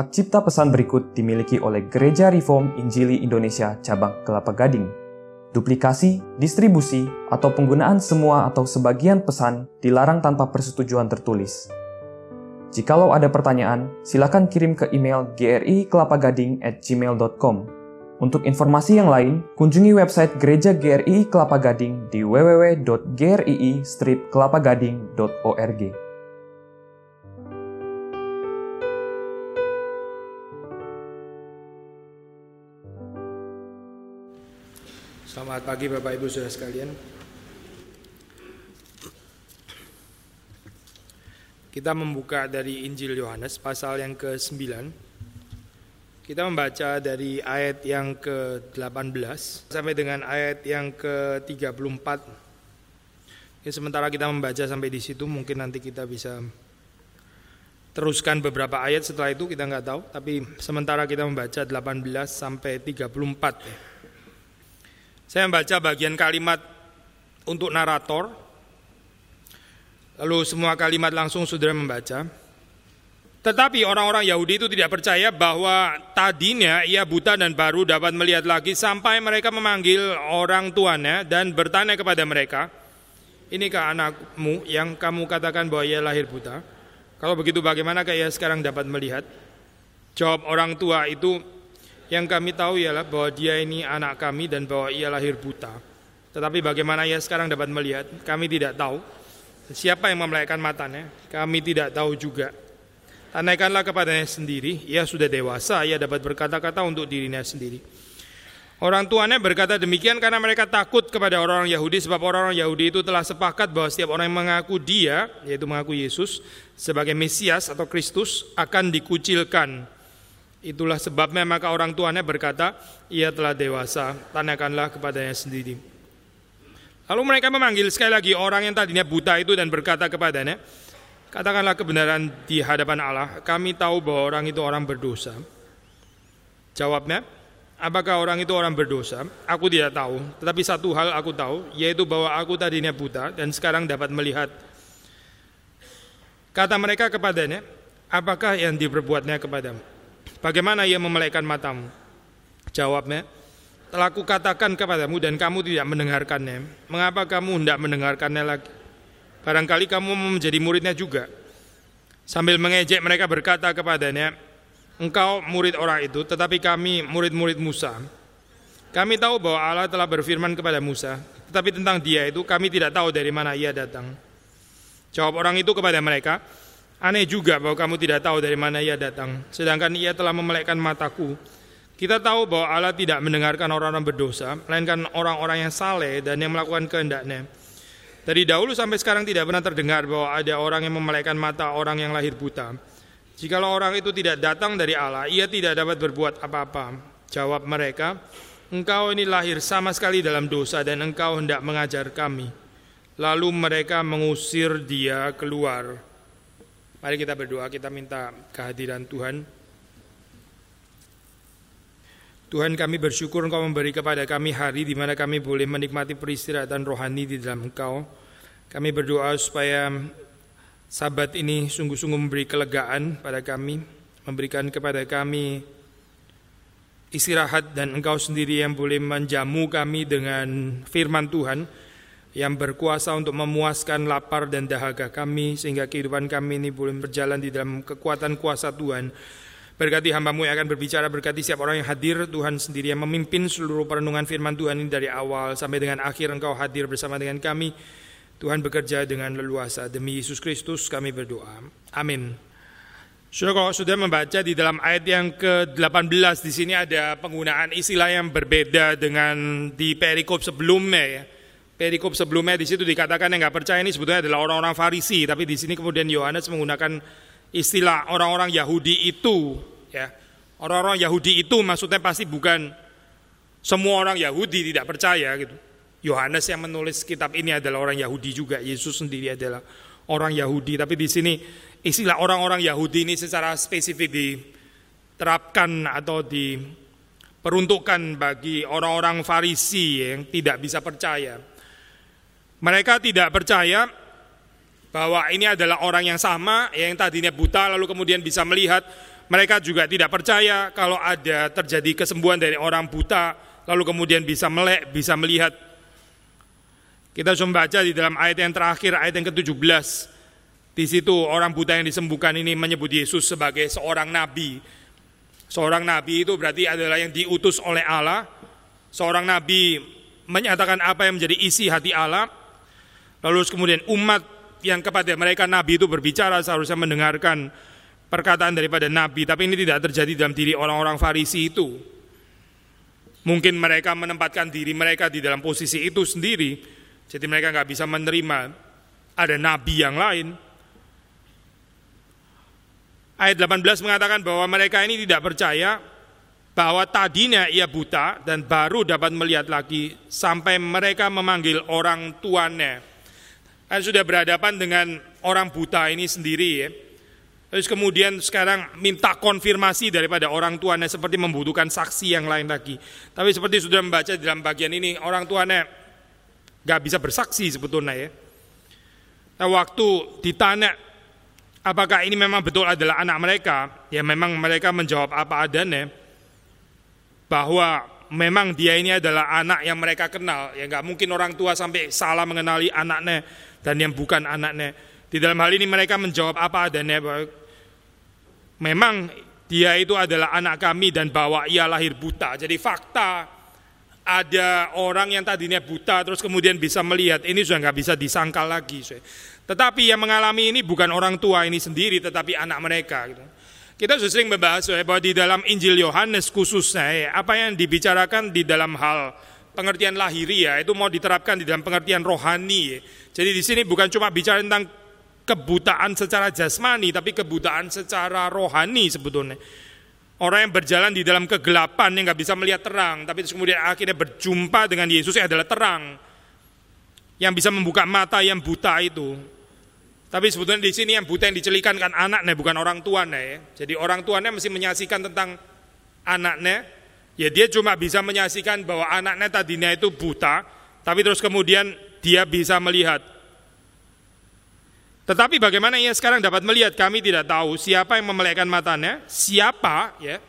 hak cipta pesan berikut dimiliki oleh Gereja Reform Injili Indonesia Cabang Kelapa Gading. Duplikasi, distribusi, atau penggunaan semua atau sebagian pesan dilarang tanpa persetujuan tertulis. Jikalau ada pertanyaan, silakan kirim ke email gri@kelapa-gading@gmail.com. Untuk informasi yang lain, kunjungi website Gereja GRI Kelapa Gading di www.grii-kelapagading.org. Selamat pagi Bapak Ibu Saudara sekalian. Kita membuka dari Injil Yohanes pasal yang ke-9 kita membaca dari ayat yang ke-18 sampai dengan ayat yang ke-34. Ya, sementara kita membaca sampai di situ mungkin nanti kita bisa teruskan beberapa ayat setelah itu kita nggak tahu tapi sementara kita membaca 18 sampai 34 ya. Saya membaca bagian kalimat untuk narator lalu semua kalimat langsung saudara membaca tetapi orang-orang Yahudi itu tidak percaya bahwa tadinya ia buta dan baru dapat melihat lagi sampai mereka memanggil orang tuanya dan bertanya kepada mereka, Inikah anakmu yang kamu katakan bahwa ia lahir buta? Kalau begitu bagaimana ia sekarang dapat melihat? Jawab orang tua itu, yang kami tahu ialah bahwa dia ini anak kami dan bahwa ia lahir buta. Tetapi bagaimana ia sekarang dapat melihat? Kami tidak tahu. Siapa yang memelekkan matanya? Kami tidak tahu juga. Tanyakanlah kepadanya sendiri, ia sudah dewasa, ia dapat berkata-kata untuk dirinya sendiri. Orang tuanya berkata demikian karena mereka takut kepada orang-orang Yahudi sebab orang-orang Yahudi itu telah sepakat bahwa setiap orang yang mengaku dia, yaitu mengaku Yesus sebagai Mesias atau Kristus akan dikucilkan. Itulah sebabnya maka orang tuanya berkata, ia telah dewasa, tanyakanlah kepadanya sendiri. Lalu mereka memanggil sekali lagi orang yang tadinya buta itu dan berkata kepadanya, Katakanlah kebenaran di hadapan Allah, kami tahu bahwa orang itu orang berdosa. Jawabnya, apakah orang itu orang berdosa? Aku tidak tahu, tetapi satu hal aku tahu, yaitu bahwa aku tadinya buta dan sekarang dapat melihat. Kata mereka kepadanya, apakah yang diperbuatnya kepadamu? Bagaimana ia memelekkan matamu? Jawabnya, telah kukatakan kepadamu dan kamu tidak mendengarkannya. Mengapa kamu tidak mendengarkannya lagi? Barangkali kamu menjadi muridnya juga. Sambil mengejek mereka berkata kepadanya, Engkau murid orang itu, tetapi kami murid-murid Musa. Kami tahu bahwa Allah telah berfirman kepada Musa, tetapi tentang dia itu kami tidak tahu dari mana ia datang. Jawab orang itu kepada mereka, Aneh juga bahwa kamu tidak tahu dari mana ia datang, sedangkan ia telah memelekkan mataku. Kita tahu bahwa Allah tidak mendengarkan orang-orang berdosa, melainkan orang-orang yang saleh dan yang melakukan kehendaknya. Dari dahulu sampai sekarang tidak pernah terdengar bahwa ada orang yang memelekkan mata orang yang lahir buta. Jikalau orang itu tidak datang dari Allah, ia tidak dapat berbuat apa-apa. Jawab mereka, engkau ini lahir sama sekali dalam dosa dan engkau hendak mengajar kami. Lalu mereka mengusir dia keluar. Mari kita berdoa, kita minta kehadiran Tuhan. Tuhan kami bersyukur Engkau memberi kepada kami hari di mana kami boleh menikmati peristirahatan rohani di dalam Engkau. Kami berdoa supaya sabat ini sungguh-sungguh memberi kelegaan pada kami, memberikan kepada kami istirahat dan Engkau sendiri yang boleh menjamu kami dengan firman Tuhan yang berkuasa untuk memuaskan lapar dan dahaga kami sehingga kehidupan kami ini boleh berjalan di dalam kekuatan kuasa Tuhan Berkati hambamu yang akan berbicara, berkati siapa orang yang hadir, Tuhan sendiri yang memimpin seluruh perenungan firman Tuhan ini dari awal sampai dengan akhir engkau hadir bersama dengan kami. Tuhan bekerja dengan leluasa. Demi Yesus Kristus kami berdoa. Amin. Sudah kalau sudah membaca di dalam ayat yang ke-18 di sini ada penggunaan istilah yang berbeda dengan di perikop sebelumnya ya. Perikop sebelumnya di situ dikatakan yang nggak percaya ini sebetulnya adalah orang-orang Farisi, tapi di sini kemudian Yohanes menggunakan istilah orang-orang Yahudi itu ya. Orang-orang Yahudi itu maksudnya pasti bukan semua orang Yahudi tidak percaya gitu. Yohanes yang menulis kitab ini adalah orang Yahudi juga. Yesus sendiri adalah orang Yahudi. Tapi di sini istilah orang-orang Yahudi ini secara spesifik diterapkan atau diperuntukkan bagi orang-orang Farisi yang tidak bisa percaya mereka tidak percaya bahwa ini adalah orang yang sama yang tadinya buta lalu kemudian bisa melihat Mereka juga tidak percaya kalau ada terjadi kesembuhan dari orang buta, lalu kemudian bisa melek, bisa melihat. Kita sudah membaca di dalam ayat yang terakhir, ayat yang ke-17. Di situ orang buta yang disembuhkan ini menyebut Yesus sebagai seorang nabi. Seorang nabi itu berarti adalah yang diutus oleh Allah. Seorang nabi menyatakan apa yang menjadi isi hati Allah. Lalu kemudian umat yang kepada mereka nabi itu berbicara seharusnya mendengarkan perkataan daripada Nabi, tapi ini tidak terjadi dalam diri orang-orang Farisi itu. Mungkin mereka menempatkan diri mereka di dalam posisi itu sendiri, jadi mereka nggak bisa menerima ada Nabi yang lain. Ayat 18 mengatakan bahwa mereka ini tidak percaya bahwa tadinya ia buta dan baru dapat melihat lagi sampai mereka memanggil orang tuannya. Dan sudah berhadapan dengan orang buta ini sendiri ya Terus kemudian sekarang minta konfirmasi daripada orang tuanya seperti membutuhkan saksi yang lain lagi. Tapi seperti sudah membaca dalam bagian ini, orang tuanya gak bisa bersaksi sebetulnya ya. Nah, waktu ditanya apakah ini memang betul adalah anak mereka, ya memang mereka menjawab apa adanya bahwa memang dia ini adalah anak yang mereka kenal. Ya nggak mungkin orang tua sampai salah mengenali anaknya dan yang bukan anaknya. Di dalam hal ini mereka menjawab apa adanya memang dia itu adalah anak kami dan bahwa ia lahir buta. Jadi fakta ada orang yang tadinya buta terus kemudian bisa melihat ini sudah nggak bisa disangkal lagi. Tetapi yang mengalami ini bukan orang tua ini sendiri tetapi anak mereka. Gitu. Kita sudah sering membahas bahwa di dalam Injil Yohanes khususnya apa yang dibicarakan di dalam hal pengertian lahiriah itu mau diterapkan di dalam pengertian rohani. Jadi di sini bukan cuma bicara tentang kebutaan secara jasmani, tapi kebutaan secara rohani sebetulnya. Orang yang berjalan di dalam kegelapan yang nggak bisa melihat terang, tapi kemudian akhirnya berjumpa dengan Yesus yang adalah terang, yang bisa membuka mata yang buta itu. Tapi sebetulnya di sini yang buta yang dicelikan kan anaknya bukan orang tuanya ya. Jadi orang tuanya mesti menyaksikan tentang anaknya. Ya dia cuma bisa menyaksikan bahwa anaknya tadinya itu buta, tapi terus kemudian dia bisa melihat tetapi bagaimana ia sekarang dapat melihat? Kami tidak tahu siapa yang memelekkan matanya, siapa ya.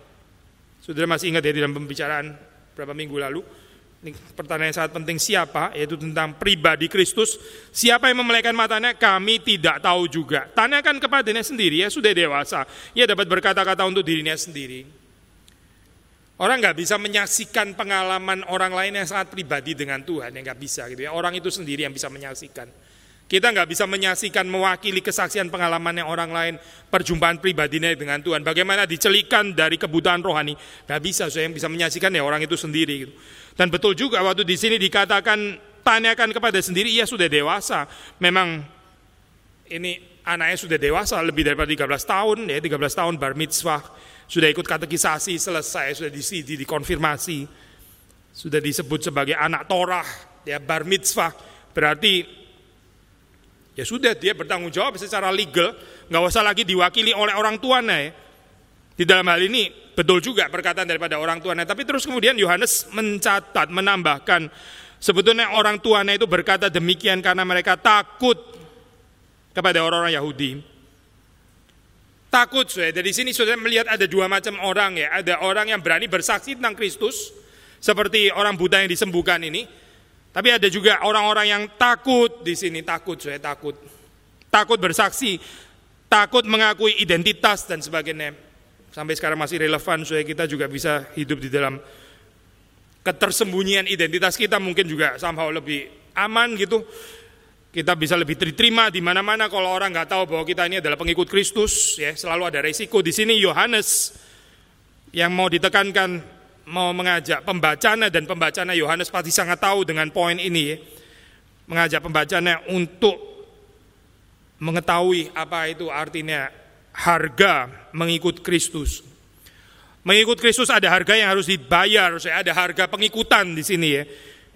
Saudara masih ingat ya di dalam pembicaraan berapa minggu lalu? Pertanyaan yang sangat penting siapa, yaitu tentang pribadi Kristus. Siapa yang memelekkan matanya? Kami tidak tahu juga. Tanyakan kepadanya sendiri, ya sudah dewasa. Ia dapat berkata-kata untuk dirinya sendiri. Orang nggak bisa menyaksikan pengalaman orang lain yang sangat pribadi dengan Tuhan, yang nggak bisa gitu ya. Orang itu sendiri yang bisa menyaksikan. Kita nggak bisa menyaksikan mewakili kesaksian pengalaman yang orang lain, perjumpaan pribadinya dengan Tuhan. Bagaimana dicelikan dari kebutuhan rohani, nggak bisa. Saya yang bisa menyaksikan ya orang itu sendiri. Gitu. Dan betul juga waktu di sini dikatakan tanyakan kepada sendiri, ia sudah dewasa. Memang ini anaknya sudah dewasa, lebih daripada 13 tahun, ya 13 tahun bar mitzvah, sudah ikut katekisasi, selesai, sudah disidi, dikonfirmasi, sudah disebut sebagai anak Torah, ya bar mitzvah, berarti Ya sudah dia bertanggung jawab secara legal, nggak usah lagi diwakili oleh orang tuanya. Ya. Di dalam hal ini betul juga perkataan daripada orang tuanya. Tapi terus kemudian Yohanes mencatat, menambahkan sebetulnya orang tuanya itu berkata demikian karena mereka takut kepada orang-orang Yahudi. Takut, saya. Dari sini sudah melihat ada dua macam orang ya. Ada orang yang berani bersaksi tentang Kristus, seperti orang Buddha yang disembuhkan ini. Tapi ada juga orang-orang yang takut di sini, takut, saya takut. Takut bersaksi, takut mengakui identitas dan sebagainya. Sampai sekarang masih relevan, supaya kita juga bisa hidup di dalam ketersembunyian identitas kita mungkin juga somehow lebih aman gitu. Kita bisa lebih diterima di mana-mana kalau orang nggak tahu bahwa kita ini adalah pengikut Kristus, ya selalu ada resiko. Di sini Yohanes yang mau ditekankan mau mengajak pembacanya dan pembacanya Yohanes pasti sangat tahu dengan poin ini mengajak pembacanya untuk mengetahui apa itu artinya harga mengikut Kristus. Mengikut Kristus ada harga yang harus dibayar, ada harga pengikutan di sini ya.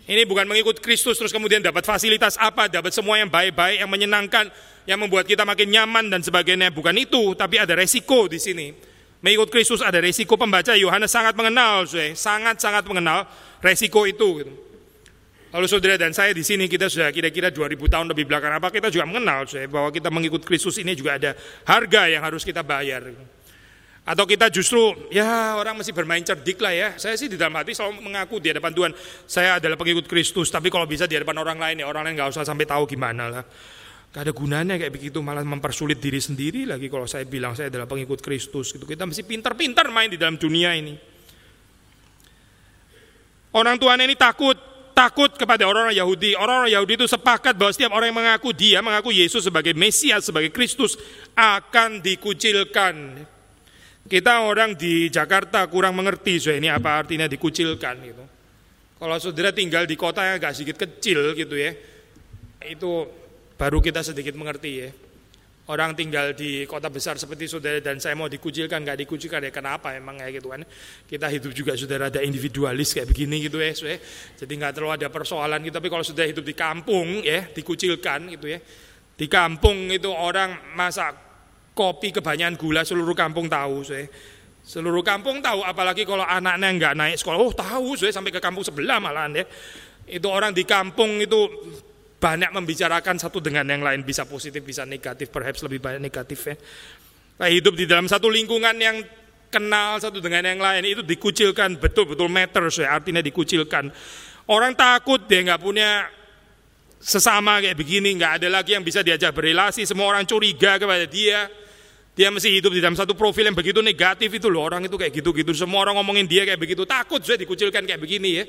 Ini bukan mengikut Kristus terus kemudian dapat fasilitas apa, dapat semua yang baik-baik, yang menyenangkan, yang membuat kita makin nyaman dan sebagainya. Bukan itu, tapi ada resiko di sini. Mengikut Kristus ada resiko pembaca Yohanes sangat mengenal, sangat-sangat mengenal resiko itu. Gitu. Lalu saudara dan saya di sini kita sudah kira-kira 2000 tahun lebih belakang apa kita juga mengenal saya bahwa kita mengikut Kristus ini juga ada harga yang harus kita bayar. Atau kita justru, ya orang masih bermain cerdik lah ya. Saya sih di dalam hati selalu mengaku di hadapan Tuhan, saya adalah pengikut Kristus. Tapi kalau bisa di hadapan orang lain ya, orang lain nggak usah sampai tahu gimana lah. Gak ada gunanya kayak begitu, malah mempersulit diri sendiri lagi kalau saya bilang saya adalah pengikut Kristus. Gitu. Kita mesti pintar-pintar main di dalam dunia ini. Orang tuanya ini takut, takut kepada orang-orang Yahudi. Orang-orang Yahudi itu sepakat bahwa setiap orang yang mengaku dia, mengaku Yesus sebagai Mesias, sebagai Kristus, akan dikucilkan. Kita orang di Jakarta kurang mengerti so ini apa artinya dikucilkan gitu. Kalau saudara tinggal di kota yang agak sedikit kecil gitu ya, itu baru kita sedikit mengerti ya. Orang tinggal di kota besar seperti saudara dan saya mau dikucilkan nggak dikucilkan ya kenapa emang kayak gitu kan kita hidup juga saudara ada individualis kayak begini gitu ya, ya. jadi nggak terlalu ada persoalan gitu tapi kalau sudah hidup di kampung ya dikucilkan gitu ya di kampung itu orang masak kopi kebanyakan gula seluruh kampung tahu saya. Seluruh kampung tahu, apalagi kalau anaknya nggak naik sekolah, oh tahu saya sampai ke kampung sebelah malah ya. Itu orang di kampung itu banyak membicarakan satu dengan yang lain bisa positif bisa negatif, perhaps lebih banyak negatif ya. Nah, hidup di dalam satu lingkungan yang kenal satu dengan yang lain itu dikucilkan betul-betul matters ya, artinya dikucilkan. Orang takut dia nggak punya sesama kayak begini, nggak ada lagi yang bisa diajak berrelasi, semua orang curiga kepada dia dia masih hidup di dalam satu profil yang begitu negatif itu loh orang itu kayak gitu-gitu. Semua orang ngomongin dia kayak begitu. Takut saya dikucilkan kayak begini ya.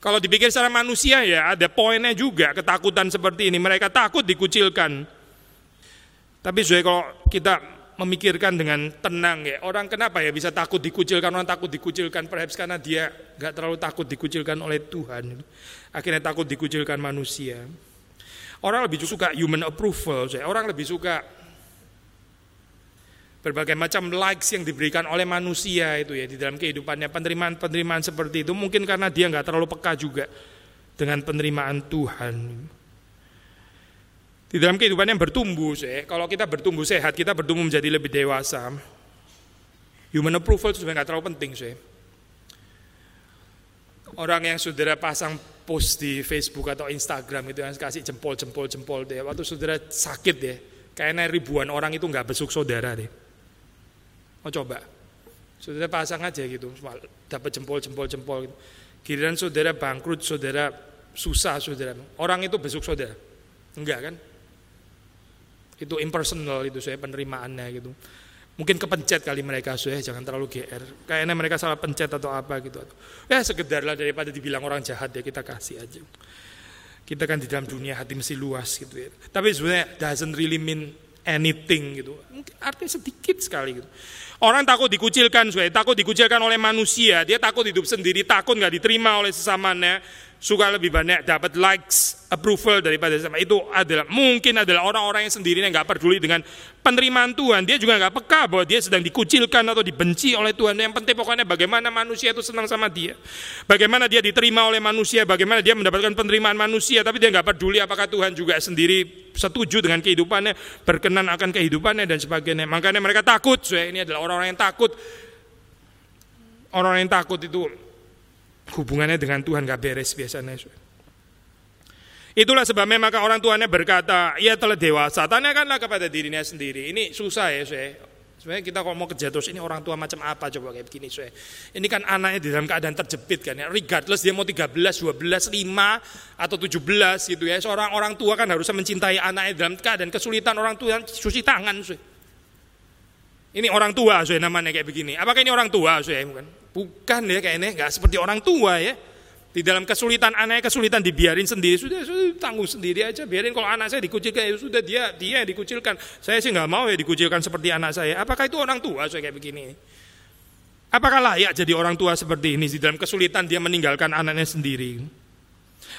Kalau dipikir secara manusia ya ada poinnya juga ketakutan seperti ini. Mereka takut dikucilkan. Tapi saya kalau kita memikirkan dengan tenang ya orang kenapa ya bisa takut dikucilkan orang takut dikucilkan perhaps karena dia nggak terlalu takut dikucilkan oleh Tuhan akhirnya takut dikucilkan manusia orang lebih suka human approval orang lebih suka berbagai macam likes yang diberikan oleh manusia itu ya di dalam kehidupannya. Penerimaan-penerimaan seperti itu mungkin karena dia nggak terlalu peka juga dengan penerimaan Tuhan. Di dalam kehidupan yang bertumbuh sih kalau kita bertumbuh sehat kita bertumbuh menjadi lebih dewasa. Human approval itu sebenarnya nggak terlalu penting sih orang yang saudara pasang post di Facebook atau Instagram itu yang kasih jempol jempol jempol deh waktu saudara sakit deh kayaknya ribuan orang itu nggak besuk saudara deh Mau coba. Saudara pasang aja gitu, dapat jempol, jempol, jempol. Gitu. Giliran saudara bangkrut, saudara susah, saudara. Orang itu besuk saudara. Enggak kan? Itu impersonal itu saya penerimaannya gitu. Mungkin kepencet kali mereka saya jangan terlalu GR. Kayaknya mereka salah pencet atau apa gitu. Ya sekedar lah daripada dibilang orang jahat ya kita kasih aja. Kita kan di dalam dunia hati mesti luas gitu ya. Tapi sebenarnya doesn't really mean anything gitu. Artinya sedikit sekali gitu. Orang takut dikucilkan, suai, takut dikucilkan oleh manusia. Dia takut hidup sendiri, takut nggak diterima oleh sesamanya. Suka lebih banyak dapat likes, approval daripada sama. Itu adalah mungkin adalah orang-orang yang sendiri yang nggak peduli dengan penerimaan Tuhan. Dia juga nggak peka bahwa dia sedang dikucilkan atau dibenci oleh Tuhan. Yang penting pokoknya bagaimana manusia itu senang sama dia. Bagaimana dia diterima oleh manusia, bagaimana dia mendapatkan penerimaan manusia. Tapi dia nggak peduli apakah Tuhan juga sendiri setuju dengan kehidupannya, berkenan akan kehidupannya dan sebagainya. Makanya mereka takut. Suai. Ini adalah orang-orang yang takut. Orang-orang yang takut itu hubungannya dengan Tuhan gak beres biasanya. Itulah sebabnya maka orang tuanya berkata, ia telah dewasa, tanyakanlah kepada dirinya sendiri. Ini susah ya, saya. Sebenarnya kita kalau mau kerja terus ini orang tua macam apa coba kayak begini saya. Ini kan anaknya di dalam keadaan terjepit kan ya. Regardless dia mau 13, 12, 5 atau 17 gitu ya. Seorang orang tua kan harusnya mencintai anaknya dalam keadaan kesulitan orang tua cuci tangan saya. Ini orang tua saya namanya kayak begini. Apakah ini orang tua saya bukan? Bukan ya kayaknya nggak seperti orang tua ya. Di dalam kesulitan anaknya kesulitan dibiarin sendiri. Sudah, sudah tanggung sendiri aja. Biarin kalau anak saya dikucilkan ya sudah dia dia yang dikucilkan. Saya sih nggak mau ya dikucilkan seperti anak saya. Apakah itu orang tua saya kayak begini? Apakah layak jadi orang tua seperti ini? Di dalam kesulitan dia meninggalkan anaknya sendiri.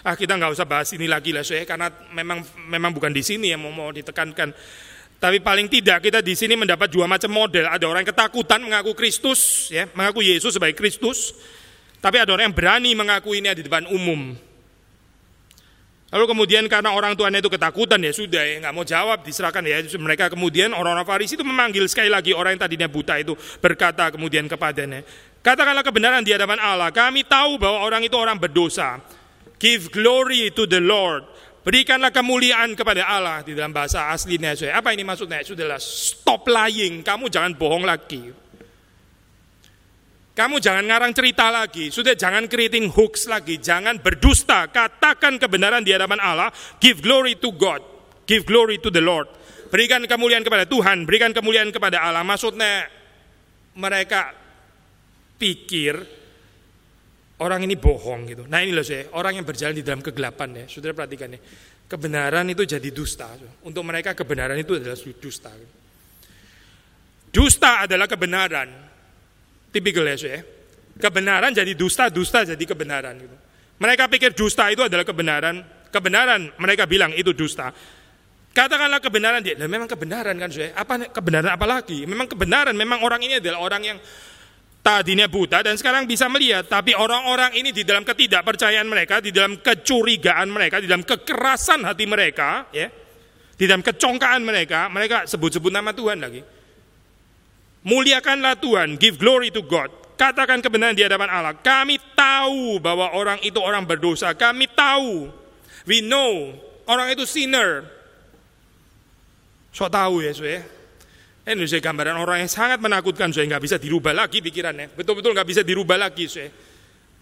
Ah kita nggak usah bahas ini lagi lah saya karena memang memang bukan di sini yang mau, mau ditekankan. Tapi paling tidak kita di sini mendapat dua macam model. Ada orang yang ketakutan mengaku Kristus, ya, mengaku Yesus sebagai Kristus. Tapi ada orang yang berani mengaku ini di depan umum. Lalu kemudian karena orang tuanya itu ketakutan ya sudah ya nggak mau jawab diserahkan ya mereka kemudian orang-orang Farisi itu memanggil sekali lagi orang yang tadinya buta itu berkata kemudian kepadanya katakanlah kebenaran di hadapan Allah kami tahu bahwa orang itu orang berdosa give glory to the Lord Berikanlah kemuliaan kepada Allah di dalam bahasa aslinya. Apa ini maksudnya? Sudahlah, stop lying. Kamu jangan bohong lagi. Kamu jangan ngarang cerita lagi, sudah jangan creating hoax lagi, jangan berdusta, katakan kebenaran di hadapan Allah, give glory to God, give glory to the Lord. Berikan kemuliaan kepada Tuhan, berikan kemuliaan kepada Allah. Maksudnya mereka pikir orang ini bohong gitu. Nah ini loh saya, orang yang berjalan di dalam kegelapan ya, saudara perhatikan ya. Kebenaran itu jadi dusta. Untuk mereka kebenaran itu adalah dusta. Dusta adalah kebenaran. Tipikal ya, ya. Kebenaran jadi dusta, dusta jadi kebenaran. Gitu. Mereka pikir dusta itu adalah kebenaran, kebenaran mereka bilang itu dusta. Katakanlah kebenaran dia, memang kebenaran kan saya. Apa kebenaran apa lagi? Memang kebenaran, memang orang ini adalah orang yang tadinya buta dan sekarang bisa melihat. Tapi orang-orang ini di dalam ketidakpercayaan mereka, di dalam kecurigaan mereka, di dalam kekerasan hati mereka, ya, di dalam kecongkaan mereka, mereka sebut-sebut nama Tuhan lagi. Muliakanlah Tuhan, give glory to God. Katakan kebenaran di hadapan Allah. Kami tahu bahwa orang itu orang berdosa. Kami tahu. We know orang itu sinner. So tahu ya, so ya. Ini saya gambaran orang yang sangat menakutkan, saya nggak bisa dirubah lagi pikirannya. Betul-betul nggak bisa dirubah lagi, saya.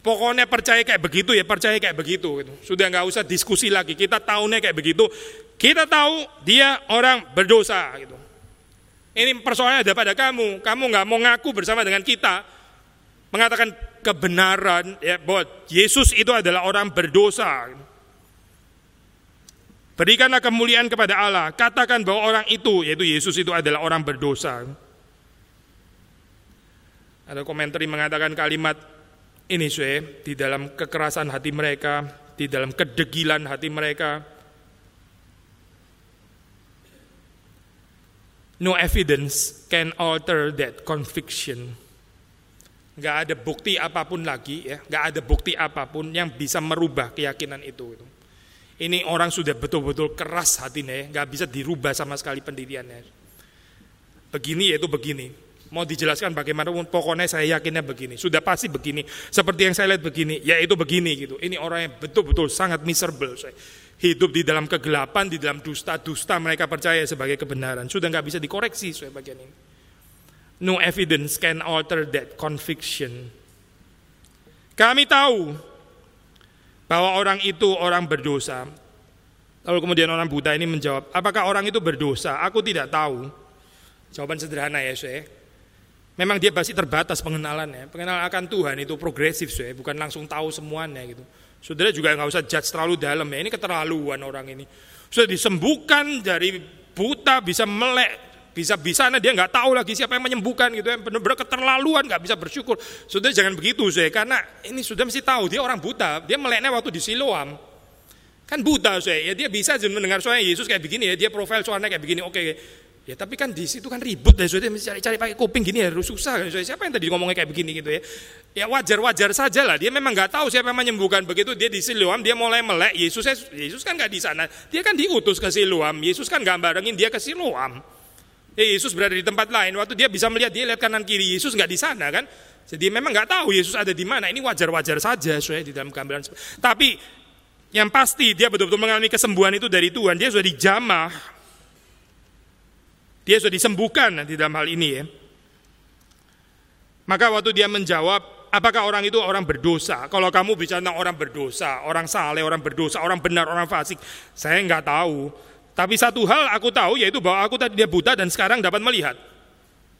Pokoknya percaya kayak begitu ya, percaya kayak begitu. Gitu. Sudah nggak usah diskusi lagi. Kita tahunya kayak begitu. Kita tahu dia orang berdosa. Gitu. Ini persoalannya ada pada kamu. Kamu nggak mau ngaku bersama dengan kita. Mengatakan kebenaran ya bahwa Yesus itu adalah orang berdosa. Berikanlah kemuliaan kepada Allah. Katakan bahwa orang itu, yaitu Yesus itu adalah orang berdosa. Ada komentar yang mengatakan kalimat ini saya di dalam kekerasan hati mereka, di dalam kedegilan hati mereka, no evidence can alter that conviction. Gak ada bukti apa pun lagi, ya, gak ada bukti apa pun yang bisa merubah keyakinan itu. Ini orang sudah betul-betul keras hatinya, ya, gak bisa dirubah sama sekali pendiriannya. Begini yaitu begini. Mau dijelaskan bagaimanapun, pokoknya saya yakinnya begini. Sudah pasti begini. Seperti yang saya lihat begini, yaitu begini gitu. Ini orang yang betul-betul sangat miserable. Saya hidup di dalam kegelapan, di dalam dusta-dusta mereka percaya sebagai kebenaran. Sudah nggak bisa dikoreksi soal bagian ini. No evidence can alter that conviction. Kami tahu bahwa orang itu orang berdosa. Lalu kemudian orang buta ini menjawab, apakah orang itu berdosa? Aku tidak tahu. Jawaban sederhana ya, saya. Memang dia pasti terbatas pengenalannya. Pengenalan akan Tuhan itu progresif, saya. Bukan langsung tahu semuanya gitu. Saudara juga nggak usah judge terlalu dalam ya. Ini keterlaluan orang ini. Sudah disembuhkan dari buta bisa melek bisa-bisa dia nggak tahu lagi siapa yang menyembuhkan gitu ya benar-benar keterlaluan nggak bisa bersyukur sudah jangan begitu saya karena ini sudah mesti tahu dia orang buta dia meleknya waktu di Siloam kan buta saya ya dia bisa mendengar suara Yesus kayak begini ya dia profil suaranya kayak begini oke Ya tapi kan di situ kan ribut ya, sudah cari-cari pakai kuping gini ya, susah kan. Siapa yang tadi ngomongnya kayak begini gitu ya? Ya wajar-wajar saja lah. Dia memang nggak tahu siapa yang menyembuhkan begitu. Dia di Siloam, dia mulai melek. Yesus Yesus kan nggak di sana. Dia kan diutus ke Siloam. Yesus kan nggak barengin dia ke Siloam. Ya, Yesus berada di tempat lain. Waktu dia bisa melihat dia lihat kanan kiri. Yesus nggak di sana kan. Jadi memang nggak tahu Yesus ada di mana. Ini wajar-wajar saja saya di dalam gambaran. Tapi yang pasti dia betul-betul mengalami kesembuhan itu dari Tuhan. Dia sudah dijamah dia sudah disembuhkan di dalam hal ini ya. Maka waktu dia menjawab, apakah orang itu orang berdosa? Kalau kamu bicara tentang orang berdosa, orang saleh, orang berdosa, orang benar, orang fasik, saya nggak tahu. Tapi satu hal aku tahu yaitu bahwa aku tadi dia buta dan sekarang dapat melihat.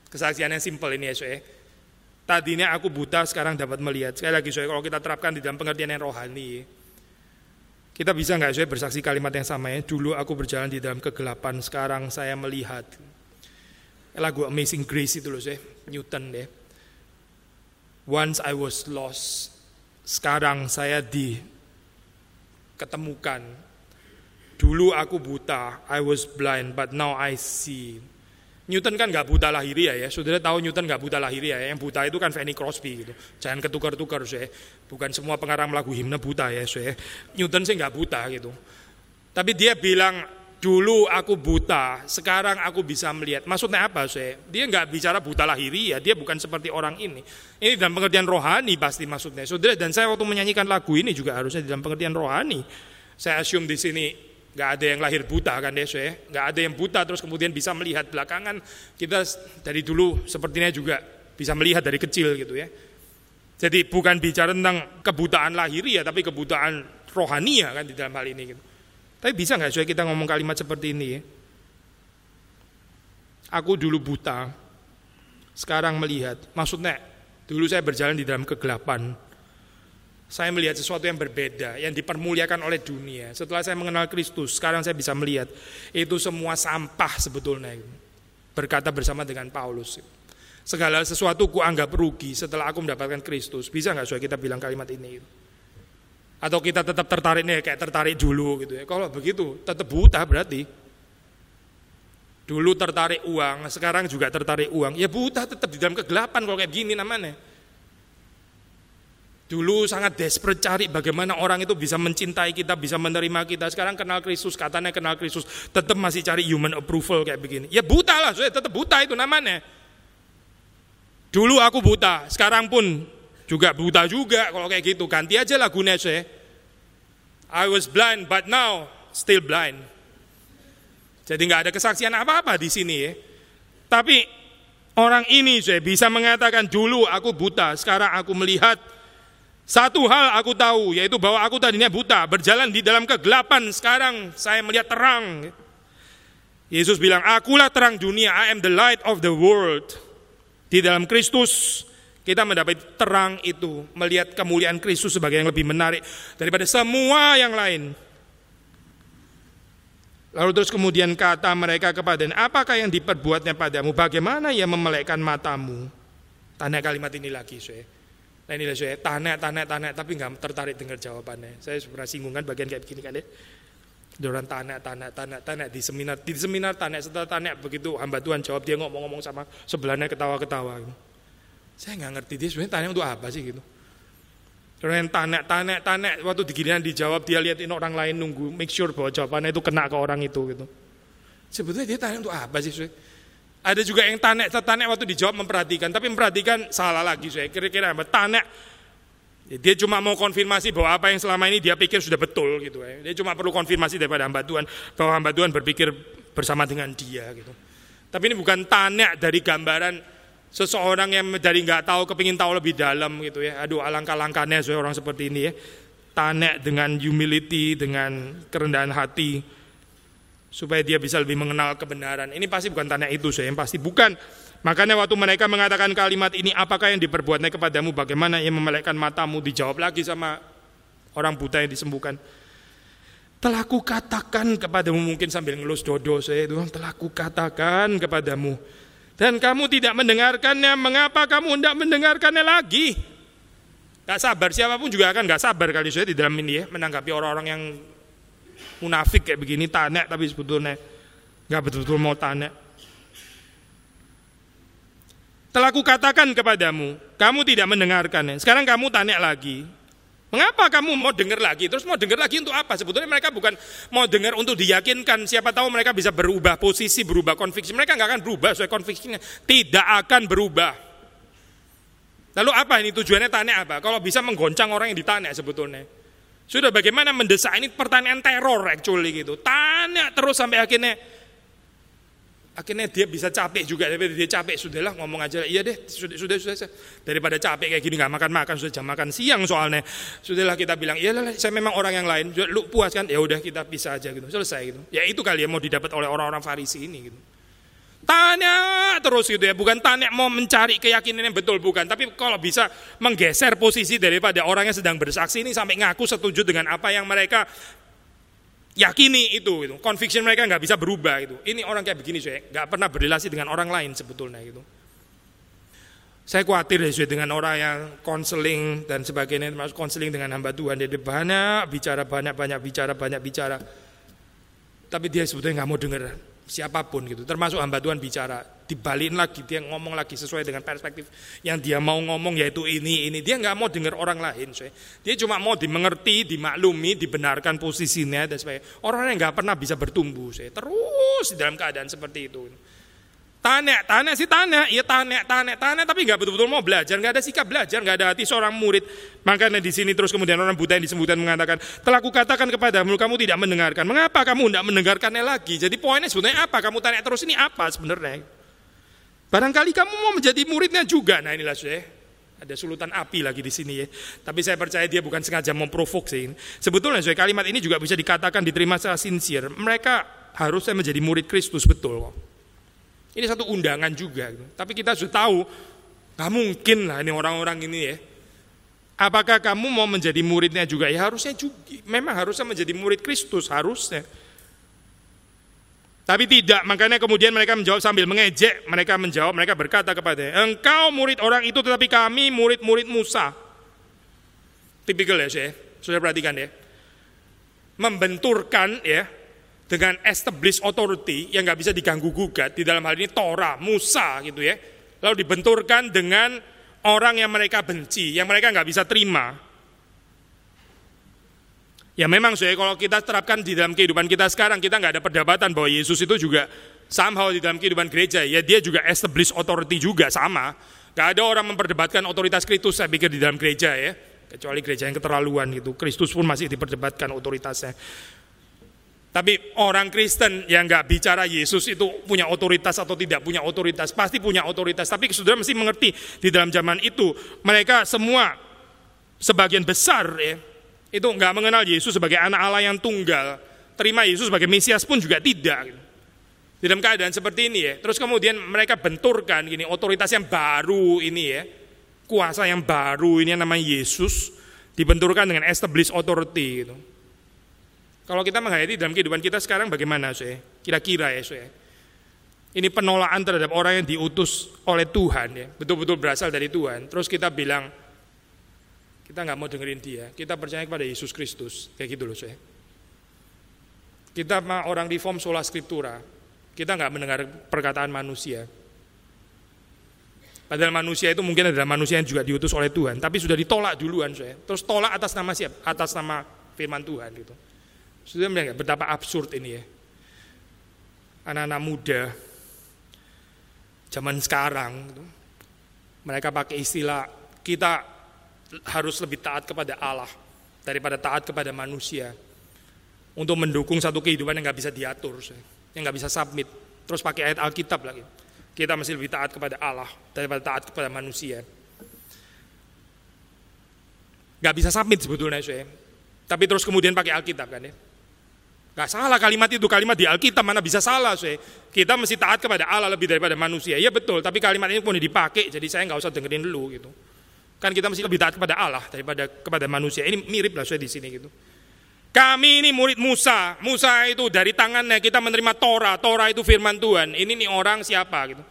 Kesaksian yang simpel ini ya, soe. Tadinya aku buta, sekarang dapat melihat. Sekali lagi, soe, kalau kita terapkan di dalam pengertian yang rohani, kita bisa nggak soe bersaksi kalimat yang sama ya? Dulu aku berjalan di dalam kegelapan, sekarang saya melihat lagu Amazing Grace itu loh saya, Newton deh. Once I was lost, sekarang saya diketemukan. Dulu aku buta, I was blind, but now I see. Newton kan nggak buta lahiriah ya, saudara tahu Newton nggak buta lahiriah ya, yang buta itu kan Fanny Crosby gitu. Jangan ketukar-tukar saya, bukan semua pengarang lagu himne buta ya saya. Newton sih nggak buta gitu. Tapi dia bilang Dulu aku buta, sekarang aku bisa melihat. Maksudnya apa, saya? Dia nggak bicara buta lahiri ya, dia bukan seperti orang ini. Ini dalam pengertian rohani pasti maksudnya. Saudara, dan saya waktu menyanyikan lagu ini juga harusnya dalam pengertian rohani. Saya assume di sini nggak ada yang lahir buta kan ya, saya? Nggak ada yang buta terus kemudian bisa melihat belakangan. Kita dari dulu sepertinya juga bisa melihat dari kecil gitu ya. Jadi bukan bicara tentang kebutaan lahiriah, tapi kebutaan rohania kan di dalam hal ini. Gitu. Tapi bisa nggak supaya kita ngomong kalimat seperti ini ya? Aku dulu buta, sekarang melihat. Maksudnya, dulu saya berjalan di dalam kegelapan. Saya melihat sesuatu yang berbeda, yang dipermuliakan oleh dunia. Setelah saya mengenal Kristus, sekarang saya bisa melihat itu semua sampah sebetulnya. Berkata bersama dengan Paulus. Segala sesuatu ku anggap rugi setelah aku mendapatkan Kristus. Bisa nggak supaya kita bilang kalimat ini? Atau kita tetap tertarik nih kayak tertarik dulu gitu ya. Kalau begitu tetap buta berarti. Dulu tertarik uang, sekarang juga tertarik uang. Ya buta tetap di dalam kegelapan kalau kayak gini namanya. Dulu sangat desperate cari bagaimana orang itu bisa mencintai kita, bisa menerima kita. Sekarang kenal Kristus, katanya kenal Kristus, tetap masih cari human approval kayak begini. Ya buta lah, tetap buta itu namanya. Dulu aku buta, sekarang pun juga buta juga kalau kayak gitu. Ganti aja lagu Nese. I was blind but now still blind. Jadi nggak ada kesaksian apa-apa di sini ya. Tapi orang ini saya bisa mengatakan dulu aku buta, sekarang aku melihat satu hal aku tahu yaitu bahwa aku tadinya buta, berjalan di dalam kegelapan, sekarang saya melihat terang. Yesus bilang, "Akulah terang dunia, I am the light of the world." Di dalam Kristus kita mendapat terang itu, melihat kemuliaan Kristus sebagai yang lebih menarik daripada semua yang lain. Lalu terus kemudian kata mereka kepada apakah yang diperbuatnya padamu? Bagaimana ia memelekkan matamu? Tanya kalimat ini lagi, saya. Nah inilah saya, tanya, tanya, tanya, tapi nggak tertarik dengar jawabannya. Saya pernah singgungan bagian kayak begini kan ya. Orang tanya, tanya, tanya, tanya di seminar, di seminar tanya, setelah tanya begitu hamba Tuhan jawab dia ngomong-ngomong sama sebelahnya ketawa-ketawa. Saya nggak ngerti dia sebenarnya tanya untuk apa sih gitu. Orang tanya, tanya, tanya, waktu digiliran dijawab dia liatin orang lain nunggu, make sure bahwa jawabannya itu kena ke orang itu gitu. Sebetulnya dia tanya untuk apa sih? Sebenarnya? Ada juga yang tanya, tanya waktu dijawab memperhatikan, tapi memperhatikan salah lagi saya. Kira-kira apa? Tanya dia cuma mau konfirmasi bahwa apa yang selama ini dia pikir sudah betul gitu ya. Dia cuma perlu konfirmasi daripada hamba Tuhan bahwa hamba Tuhan berpikir bersama dengan dia gitu. Tapi ini bukan tanya dari gambaran seseorang yang dari nggak tahu kepingin tahu lebih dalam gitu ya. Aduh alangkah-langkahnya orang seperti ini ya. Tanya dengan humility, dengan kerendahan hati supaya dia bisa lebih mengenal kebenaran. Ini pasti bukan tanya itu saya, yang pasti bukan Makanya waktu mereka mengatakan kalimat ini, apakah yang diperbuatnya kepadamu, bagaimana yang memelekkan matamu, dijawab lagi sama orang buta yang disembuhkan. Telah kukatakan kepadamu, mungkin sambil ngelus dodo saya itu, telah kukatakan kepadamu. Dan kamu tidak mendengarkannya, mengapa kamu tidak mendengarkannya lagi? Gak sabar, siapa pun juga akan gak sabar kali saya di dalam ini ya, menanggapi orang-orang yang munafik kayak begini, tanya tapi sebetulnya gak betul-betul mau tanya. Telah kukatakan kepadamu, kamu tidak mendengarkannya. Sekarang kamu tanya lagi, Mengapa kamu mau dengar lagi? Terus mau dengar lagi untuk apa? Sebetulnya mereka bukan mau dengar untuk diyakinkan. Siapa tahu mereka bisa berubah posisi, berubah konfiksi. Mereka nggak akan berubah soal konfiksinya. Tidak akan berubah. Lalu apa ini tujuannya tanya apa? Kalau bisa menggoncang orang yang ditanya sebetulnya. Sudah bagaimana mendesak ini pertanyaan teror actually gitu. Tanya terus sampai akhirnya akhirnya dia bisa capek juga tapi dia capek sudahlah ngomong aja iya deh sudah sudah sudah daripada capek kayak gini nggak makan makan sudah jam makan siang soalnya. Sudahlah kita bilang iya lah saya memang orang yang lain. Lu puas kan? Ya udah kita bisa aja gitu. Selesai gitu. Ya itu kali ya mau didapat oleh orang-orang Farisi ini gitu. Tanya terus gitu ya bukan tanya mau mencari keyakinan yang betul bukan. Tapi kalau bisa menggeser posisi daripada orang yang sedang bersaksi ini sampai ngaku setuju dengan apa yang mereka yakini itu, itu. conviction mereka nggak bisa berubah itu. Ini orang kayak begini saya nggak pernah berrelasi dengan orang lain sebetulnya gitu. Saya khawatir ya dengan orang yang konseling dan sebagainya, termasuk konseling dengan hamba Tuhan. Dia banyak bicara, banyak banyak bicara, banyak bicara. Tapi dia sebetulnya nggak mau dengar siapa pun gitu, termasuk hamba Tuhan bicara, dibalikin lagi, dia ngomong lagi sesuai dengan perspektif yang dia mau ngomong yaitu ini, ini. Dia nggak mau dengar orang lain, saya. dia cuma mau dimengerti, dimaklumi, dibenarkan posisinya dan sebagainya. Orang yang nggak pernah bisa bertumbuh, saya terus dalam keadaan seperti itu. Tanya, tanya sih tanya, iya tanya, tanya, tanya, tapi nggak betul-betul mau belajar, nggak ada sikap belajar, nggak ada hati seorang murid. Makanya di sini terus kemudian orang buta yang disebutkan mengatakan, telah kukatakan kepadamu, kamu tidak mendengarkan. Mengapa kamu tidak mendengarkannya lagi? Jadi poinnya sebenarnya apa? Kamu tanya terus ini apa sebenarnya? Barangkali kamu mau menjadi muridnya juga. Nah inilah saya. Ada sulutan api lagi di sini ya. Tapi saya percaya dia bukan sengaja memprovok sih. Sebetulnya saya kalimat ini juga bisa dikatakan diterima secara sincere. Mereka harusnya menjadi murid Kristus betul. Ini satu undangan juga. Gitu. Tapi kita sudah tahu, nggak mungkin lah ini orang-orang ini ya. Apakah kamu mau menjadi muridnya juga? Ya harusnya juga. Memang harusnya menjadi murid Kristus, harusnya. Tapi tidak, makanya kemudian mereka menjawab sambil mengejek. Mereka menjawab, mereka berkata kepada engkau murid orang itu tetapi kami murid-murid Musa. Tipikal ya saya, sudah perhatikan ya. Membenturkan ya, dengan established authority yang nggak bisa diganggu gugat di dalam hal ini Torah, Musa gitu ya. Lalu dibenturkan dengan orang yang mereka benci, yang mereka nggak bisa terima. Ya memang saya kalau kita terapkan di dalam kehidupan kita sekarang kita nggak ada perdebatan bahwa Yesus itu juga somehow di dalam kehidupan gereja ya dia juga establish authority juga sama. Gak ada orang memperdebatkan otoritas Kristus saya pikir di dalam gereja ya kecuali gereja yang keterlaluan gitu. Kristus pun masih diperdebatkan otoritasnya. Tapi orang Kristen yang nggak bicara Yesus itu punya otoritas atau tidak punya otoritas, pasti punya otoritas. Tapi saudara mesti mengerti di dalam zaman itu mereka semua sebagian besar ya itu nggak mengenal Yesus sebagai anak Allah yang tunggal. Terima Yesus sebagai Mesias pun juga tidak. Di dalam keadaan seperti ini ya. Terus kemudian mereka benturkan gini otoritas yang baru ini ya. Kuasa yang baru ini yang namanya Yesus dibenturkan dengan established authority gitu. Kalau kita menghayati dalam kehidupan kita sekarang bagaimana saya? Kira-kira ya saya. Ini penolakan terhadap orang yang diutus oleh Tuhan ya, betul-betul berasal dari Tuhan. Terus kita bilang, kita nggak mau dengerin dia, kita percaya kepada Yesus Kristus, kayak gitu loh saya. Kita mah orang reform sola scriptura, kita nggak mendengar perkataan manusia. Padahal manusia itu mungkin adalah manusia yang juga diutus oleh Tuhan, tapi sudah ditolak duluan saya. Terus tolak atas nama siapa? Atas nama firman Tuhan gitu. Sudah melihat betapa absurd ini ya. Anak-anak muda zaman sekarang gitu, mereka pakai istilah kita harus lebih taat kepada Allah daripada taat kepada manusia untuk mendukung satu kehidupan yang nggak bisa diatur, yang nggak bisa submit. Terus pakai ayat Alkitab lagi. Kita masih lebih taat kepada Allah daripada taat kepada manusia. Gak bisa submit sebetulnya saya. Tapi terus kemudian pakai Alkitab kan ya. Gak salah kalimat itu, kalimat di Alkitab mana bisa salah saya. Kita mesti taat kepada Allah lebih daripada manusia. Iya betul, tapi kalimat ini pun dipakai, jadi saya nggak usah dengerin dulu gitu. Kan kita mesti lebih taat kepada Allah daripada kepada manusia. Ini mirip lah saya di sini gitu. Kami ini murid Musa. Musa itu dari tangannya kita menerima Torah. Torah itu firman Tuhan. Ini nih orang siapa gitu.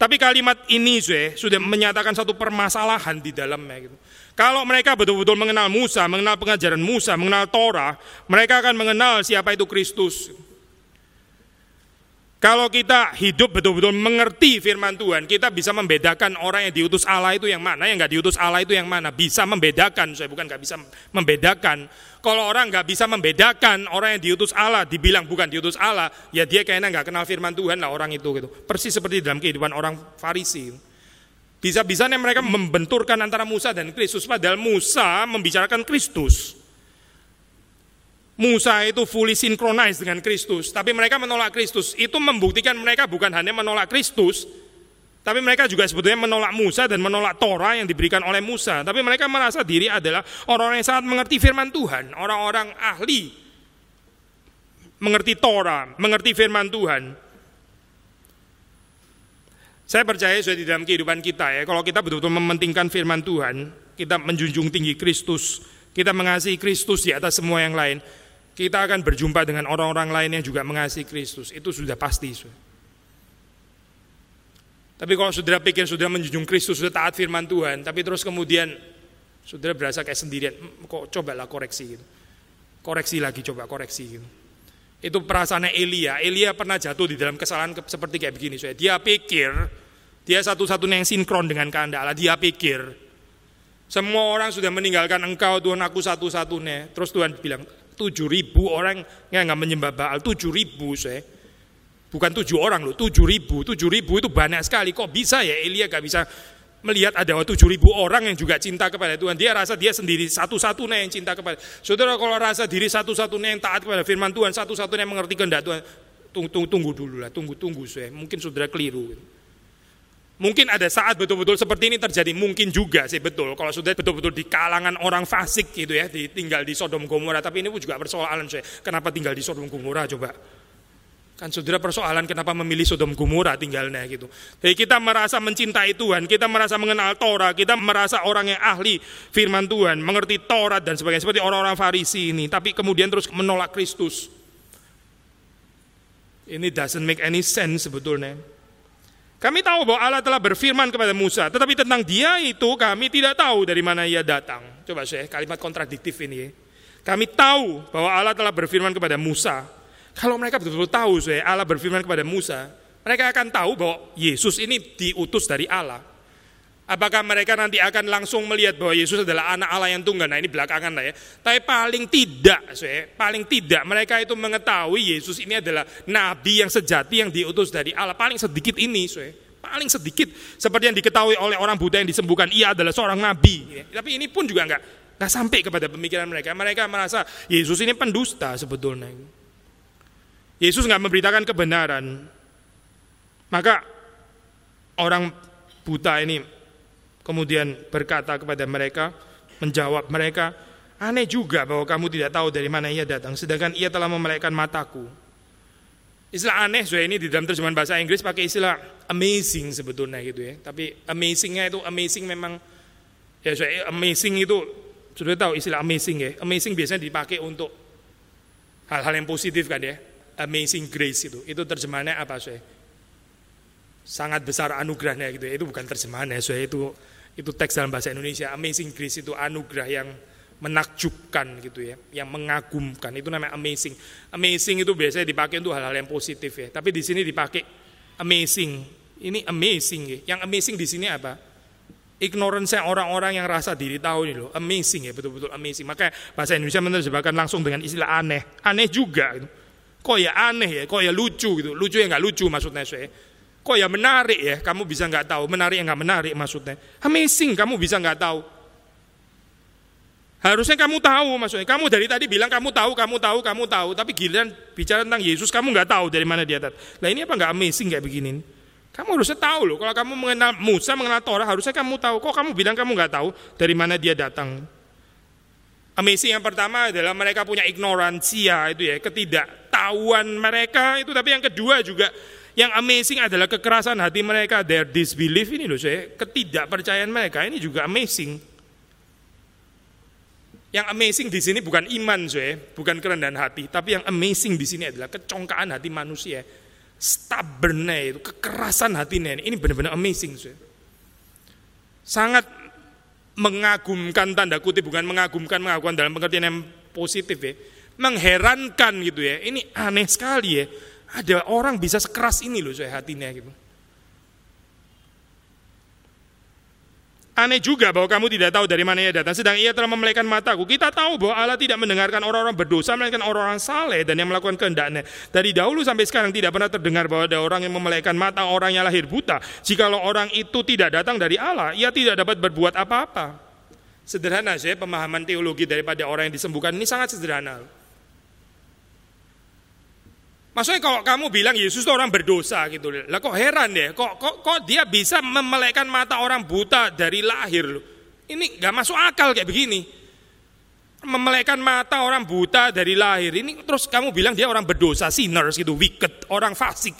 Tapi kalimat ini saya sudah menyatakan satu permasalahan di dalamnya gitu. Kalau mereka betul-betul mengenal Musa, mengenal pengajaran Musa, mengenal Torah, mereka akan mengenal siapa itu Kristus. Kalau kita hidup betul-betul mengerti firman Tuhan, kita bisa membedakan orang yang diutus Allah itu yang mana, yang nggak diutus Allah itu yang mana. Bisa membedakan, saya bukan nggak bisa membedakan. Kalau orang nggak bisa membedakan orang yang diutus Allah, dibilang bukan diutus Allah, ya dia kayaknya nggak kenal firman Tuhan lah orang itu gitu. Persis seperti dalam kehidupan orang Farisi. Bisa-bisanya mereka membenturkan antara Musa dan Kristus, padahal Musa membicarakan Kristus. Musa itu fully synchronized dengan Kristus, tapi mereka menolak Kristus. Itu membuktikan mereka bukan hanya menolak Kristus, tapi mereka juga sebetulnya menolak Musa dan menolak Torah yang diberikan oleh Musa. Tapi mereka merasa diri adalah orang-orang yang sangat mengerti firman Tuhan, orang-orang ahli mengerti Torah, mengerti firman Tuhan. Saya percaya sudah di dalam kehidupan kita ya, kalau kita betul-betul mementingkan firman Tuhan, kita menjunjung tinggi Kristus, kita mengasihi Kristus di atas semua yang lain, kita akan berjumpa dengan orang-orang lain yang juga mengasihi Kristus. Itu sudah pasti. Tapi kalau saudara pikir sudah menjunjung Kristus, sudah taat firman Tuhan, tapi terus kemudian saudara berasa kayak sendirian, kok cobalah koreksi gitu. Koreksi lagi, coba koreksi gitu. Itu perasaannya Elia. Elia pernah jatuh di dalam kesalahan seperti kayak begini. Saya. Dia pikir, dia satu-satunya yang sinkron dengan kehendak Allah. Dia pikir, semua orang sudah meninggalkan engkau Tuhan aku satu-satunya. Terus Tuhan bilang, tujuh ribu orang yang nggak menyembah Baal, tujuh ribu saya. Bukan tujuh orang loh, tujuh ribu. Tujuh ribu itu banyak sekali. Kok bisa ya Elia gak bisa melihat ada tujuh ribu orang yang juga cinta kepada Tuhan. Dia rasa dia sendiri satu-satunya yang cinta kepada. Saudara kalau rasa diri satu-satunya yang taat kepada firman Tuhan, satu-satunya yang mengerti kehendak Tuhan, tunggu, tunggu, tunggu dulu lah, tunggu, tunggu saya. Mungkin saudara keliru. Mungkin ada saat betul-betul seperti ini terjadi, mungkin juga sih betul. Kalau sudah betul-betul di kalangan orang fasik gitu ya, tinggal di Sodom Gomora. Tapi ini juga persoalan saya. Kenapa tinggal di Sodom Gomora coba? Kan saudara persoalan kenapa memilih Sodom Gomora tinggalnya gitu. Jadi kita merasa mencintai Tuhan, kita merasa mengenal Torah, kita merasa orang yang ahli firman Tuhan, mengerti Torah dan sebagainya. Seperti orang-orang Farisi ini. Tapi kemudian terus menolak Kristus. Ini doesn't make any sense sebetulnya. Kami tahu bahwa Allah telah berfirman kepada Musa, tetapi tentang dia itu kami tidak tahu dari mana ia datang. Coba saya kalimat kontradiktif ini. Kami tahu bahwa Allah telah berfirman kepada Musa. Kalau mereka betul-betul tahu saya Allah berfirman kepada Musa, mereka akan tahu bahwa Yesus ini diutus dari Allah. Apakah mereka nanti akan langsung melihat bahwa Yesus adalah anak Allah yang tunggal? Nah ini belakangan lah ya. Tapi paling tidak, saya, paling tidak mereka itu mengetahui Yesus ini adalah nabi yang sejati yang diutus dari Allah. Paling sedikit ini, saya. paling sedikit seperti yang diketahui oleh orang Buddha yang disembuhkan, ia adalah seorang nabi. Tapi ini pun juga enggak, enggak sampai kepada pemikiran mereka. Mereka merasa Yesus ini pendusta sebetulnya. Yesus nggak memberitakan kebenaran. Maka orang buta ini Kemudian berkata kepada mereka, menjawab mereka, aneh juga bahwa kamu tidak tahu dari mana ia datang, sedangkan ia telah memelekkan mataku. Istilah aneh saya ini di dalam terjemahan bahasa Inggris pakai istilah amazing sebetulnya gitu ya. Tapi amazingnya itu amazing memang ya saya amazing itu sudah tahu istilah amazing ya. Amazing biasanya dipakai untuk hal-hal yang positif kan ya. Amazing grace itu. Itu terjemahannya apa saya? Sangat besar anugerahnya gitu ya. Itu bukan terjemahannya saya itu itu teks dalam bahasa Indonesia. Amazing grace itu anugerah yang menakjubkan gitu ya, yang mengagumkan. Itu namanya amazing. Amazing itu biasanya dipakai untuk hal-hal yang positif ya. Tapi di sini dipakai amazing. Ini amazing ya. Yang amazing di sini apa? Ignorance orang-orang yang rasa diri tahu ini loh. Amazing ya, betul-betul amazing. Maka bahasa Indonesia menerjemahkan langsung dengan istilah aneh. Aneh juga gitu. Kok ya aneh ya, kok ya lucu gitu. Lucu ya nggak lucu maksudnya saya Kok ya menarik ya, kamu bisa nggak tahu. Menarik yang nggak menarik maksudnya. Amazing, kamu bisa nggak tahu. Harusnya kamu tahu maksudnya. Kamu dari tadi bilang kamu tahu, kamu tahu, kamu tahu. Tapi giliran bicara tentang Yesus, kamu nggak tahu dari mana dia datang. Nah ini apa nggak amazing kayak begini? Kamu harusnya tahu loh. Kalau kamu mengenal Musa, mengenal Torah, harusnya kamu tahu. Kok kamu bilang kamu nggak tahu dari mana dia datang? Amazing yang pertama adalah mereka punya ignoransia itu ya, ketidaktahuan mereka itu. Tapi yang kedua juga yang amazing adalah kekerasan hati mereka, their disbelief ini loh saya, ketidakpercayaan mereka ini juga amazing. Yang amazing di sini bukan iman saya, bukan kerendahan hati, tapi yang amazing di sini adalah kecongkaan hati manusia. Stubbornnya itu, kekerasan hatinya ini, ini benar-benar amazing saya. Sangat mengagumkan tanda kutip, bukan mengagumkan, mengagumkan dalam pengertian yang positif ya. Mengherankan gitu ya, ini aneh sekali ya ada orang bisa sekeras ini loh saya hatinya gitu. Aneh juga bahwa kamu tidak tahu dari mana ia datang, sedang ia telah memelekkan mataku. Kita tahu bahwa Allah tidak mendengarkan orang-orang berdosa, melainkan orang-orang saleh dan yang melakukan kehendaknya. Dari dahulu sampai sekarang tidak pernah terdengar bahwa ada orang yang memelekkan mata orang yang lahir buta. Jikalau orang itu tidak datang dari Allah, ia tidak dapat berbuat apa-apa. Sederhana saya pemahaman teologi daripada orang yang disembuhkan ini sangat sederhana. Maksudnya kalau kamu bilang Yesus itu orang berdosa gitu, lah kok heran deh, kok kok kok dia bisa memelekkan mata orang buta dari lahir loh. Ini nggak masuk akal kayak begini. Memelekkan mata orang buta dari lahir ini terus kamu bilang dia orang berdosa, sinners gitu, wicked, orang fasik.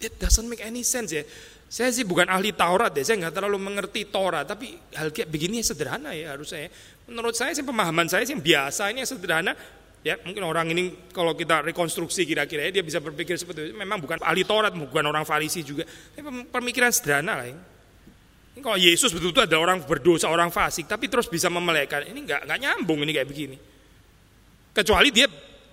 It doesn't make any sense ya. Saya sih bukan ahli Taurat ya, saya nggak terlalu mengerti Taurat, tapi hal kayak begini sederhana ya harusnya. Ya. Menurut saya sih pemahaman saya sih biasa ini sederhana, Ya, mungkin orang ini kalau kita rekonstruksi kira-kira ya, dia bisa berpikir seperti itu. Memang bukan ahli Taurat, bukan orang Farisi juga. Tapi pemikiran sederhana lah. Ya. Ini kalau Yesus betul-betul ada orang berdosa, orang fasik, tapi terus bisa memelekkan. Ini nggak nggak nyambung ini kayak begini. Kecuali dia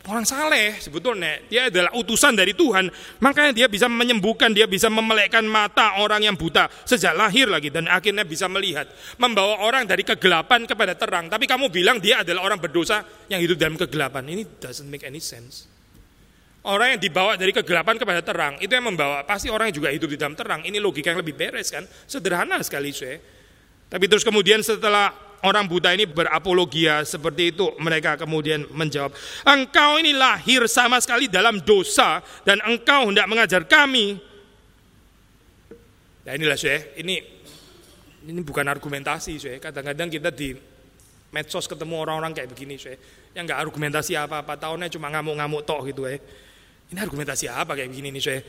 orang saleh sebetulnya dia adalah utusan dari Tuhan. Makanya dia bisa menyembuhkan dia bisa memelekkan mata orang yang buta sejak lahir lagi dan akhirnya bisa melihat membawa orang dari kegelapan kepada terang. Tapi kamu bilang dia adalah orang berdosa yang hidup dalam kegelapan. Ini doesn't make any sense. Orang yang dibawa dari kegelapan kepada terang itu yang membawa pasti orang yang juga hidup di dalam terang. Ini logika yang lebih beres kan? Sederhana sekali saya tapi terus kemudian setelah orang buta ini berapologia seperti itu. Mereka kemudian menjawab, engkau ini lahir sama sekali dalam dosa dan engkau hendak mengajar kami. Nah inilah saya, ini ini bukan argumentasi saya. Kadang-kadang kita di medsos ketemu orang-orang kayak begini saya. Yang nggak argumentasi apa-apa, tahunnya cuma ngamuk-ngamuk toh gitu ya. Ini argumentasi apa kayak begini nih saya.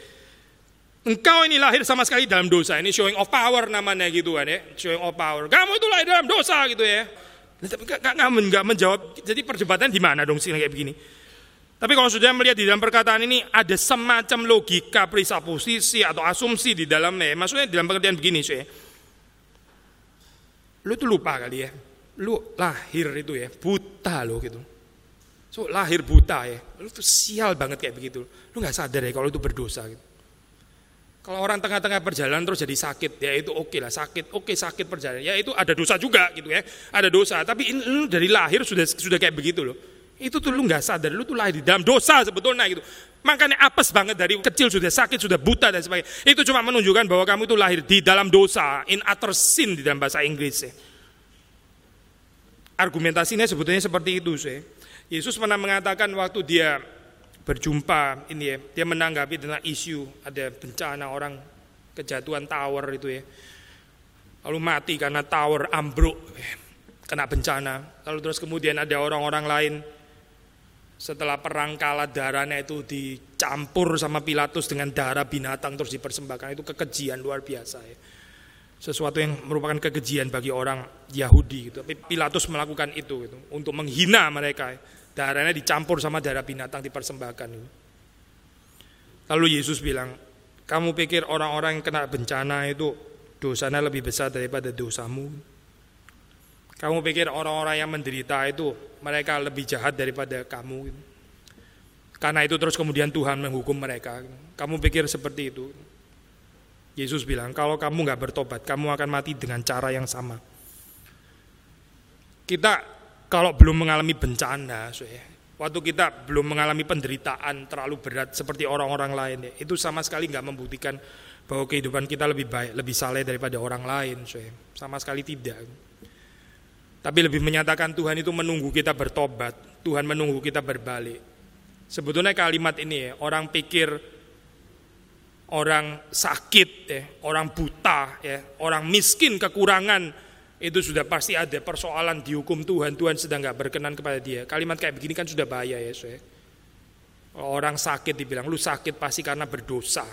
Engkau ini lahir sama sekali dalam dosa. Ini showing of power namanya gitu kan ya. Showing of power. Kamu itu lahir dalam dosa gitu ya. Tapi nggak menjawab. Jadi perdebatan di mana dong sih kayak begini. Tapi kalau sudah melihat di dalam perkataan ini ada semacam logika presupposisi atau asumsi di dalamnya. Maksudnya di dalam pengertian begini sih. Lu tuh lupa kali ya. Lu lahir itu ya, buta lo gitu. So lahir buta ya. Lu tuh sial banget kayak begitu. Lu nggak sadar ya kalau itu berdosa gitu. Kalau orang tengah-tengah perjalanan terus jadi sakit, ya itu oke okay lah sakit, oke okay, sakit perjalanan, ya itu ada dosa juga gitu ya, ada dosa. Tapi ini, lu dari lahir sudah sudah kayak begitu loh. Itu tuh lu nggak sadar, lu tuh lahir di dalam dosa sebetulnya gitu. Makanya apes banget dari kecil sudah sakit, sudah buta dan sebagainya. Itu cuma menunjukkan bahwa kamu itu lahir di dalam dosa, in utter sin di dalam bahasa Inggris. Ya. Argumentasinya sebetulnya seperti itu sih. Yesus pernah mengatakan waktu dia berjumpa ini ya, dia menanggapi tentang isu ada bencana orang kejatuhan tower itu ya. Lalu mati karena tower ambruk, kena bencana. Lalu terus kemudian ada orang-orang lain setelah perang kalah darahnya itu dicampur sama Pilatus dengan darah binatang terus dipersembahkan itu kekejian luar biasa ya. Sesuatu yang merupakan kekejian bagi orang Yahudi gitu. Tapi Pilatus melakukan itu gitu, untuk menghina mereka. Ya. Darahnya dicampur sama darah binatang dipersembahkan. Lalu Yesus bilang, kamu pikir orang-orang yang kena bencana itu dosanya lebih besar daripada dosamu? Kamu pikir orang-orang yang menderita itu mereka lebih jahat daripada kamu? Karena itu terus kemudian Tuhan menghukum mereka. Kamu pikir seperti itu? Yesus bilang, kalau kamu nggak bertobat, kamu akan mati dengan cara yang sama. Kita kalau belum mengalami bencana, waktu kita belum mengalami penderitaan terlalu berat seperti orang-orang lain, itu sama sekali nggak membuktikan bahwa kehidupan kita lebih baik, lebih saleh daripada orang lain. Sama sekali tidak. Tapi lebih menyatakan Tuhan itu menunggu kita bertobat, Tuhan menunggu kita berbalik. Sebetulnya kalimat ini ya, orang pikir orang sakit ya, orang buta ya, orang miskin kekurangan itu sudah pasti ada persoalan dihukum Tuhan, Tuhan sedang nggak berkenan kepada dia. Kalimat kayak begini kan sudah bahaya ya, so, Orang sakit dibilang lu sakit pasti karena berdosa.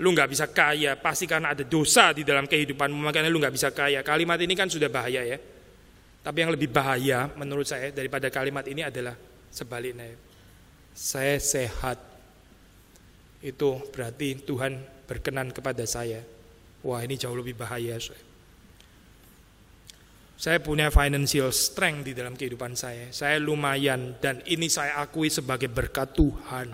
Lu nggak bisa kaya pasti karena ada dosa di dalam kehidupanmu makanya lu nggak bisa kaya. Kalimat ini kan sudah bahaya ya. Tapi yang lebih bahaya menurut saya daripada kalimat ini adalah sebaliknya. Saya sehat. Itu berarti Tuhan berkenan kepada saya. Wah ini jauh lebih bahaya. Saya. Saya punya financial strength di dalam kehidupan saya. Saya lumayan dan ini saya akui sebagai berkat Tuhan,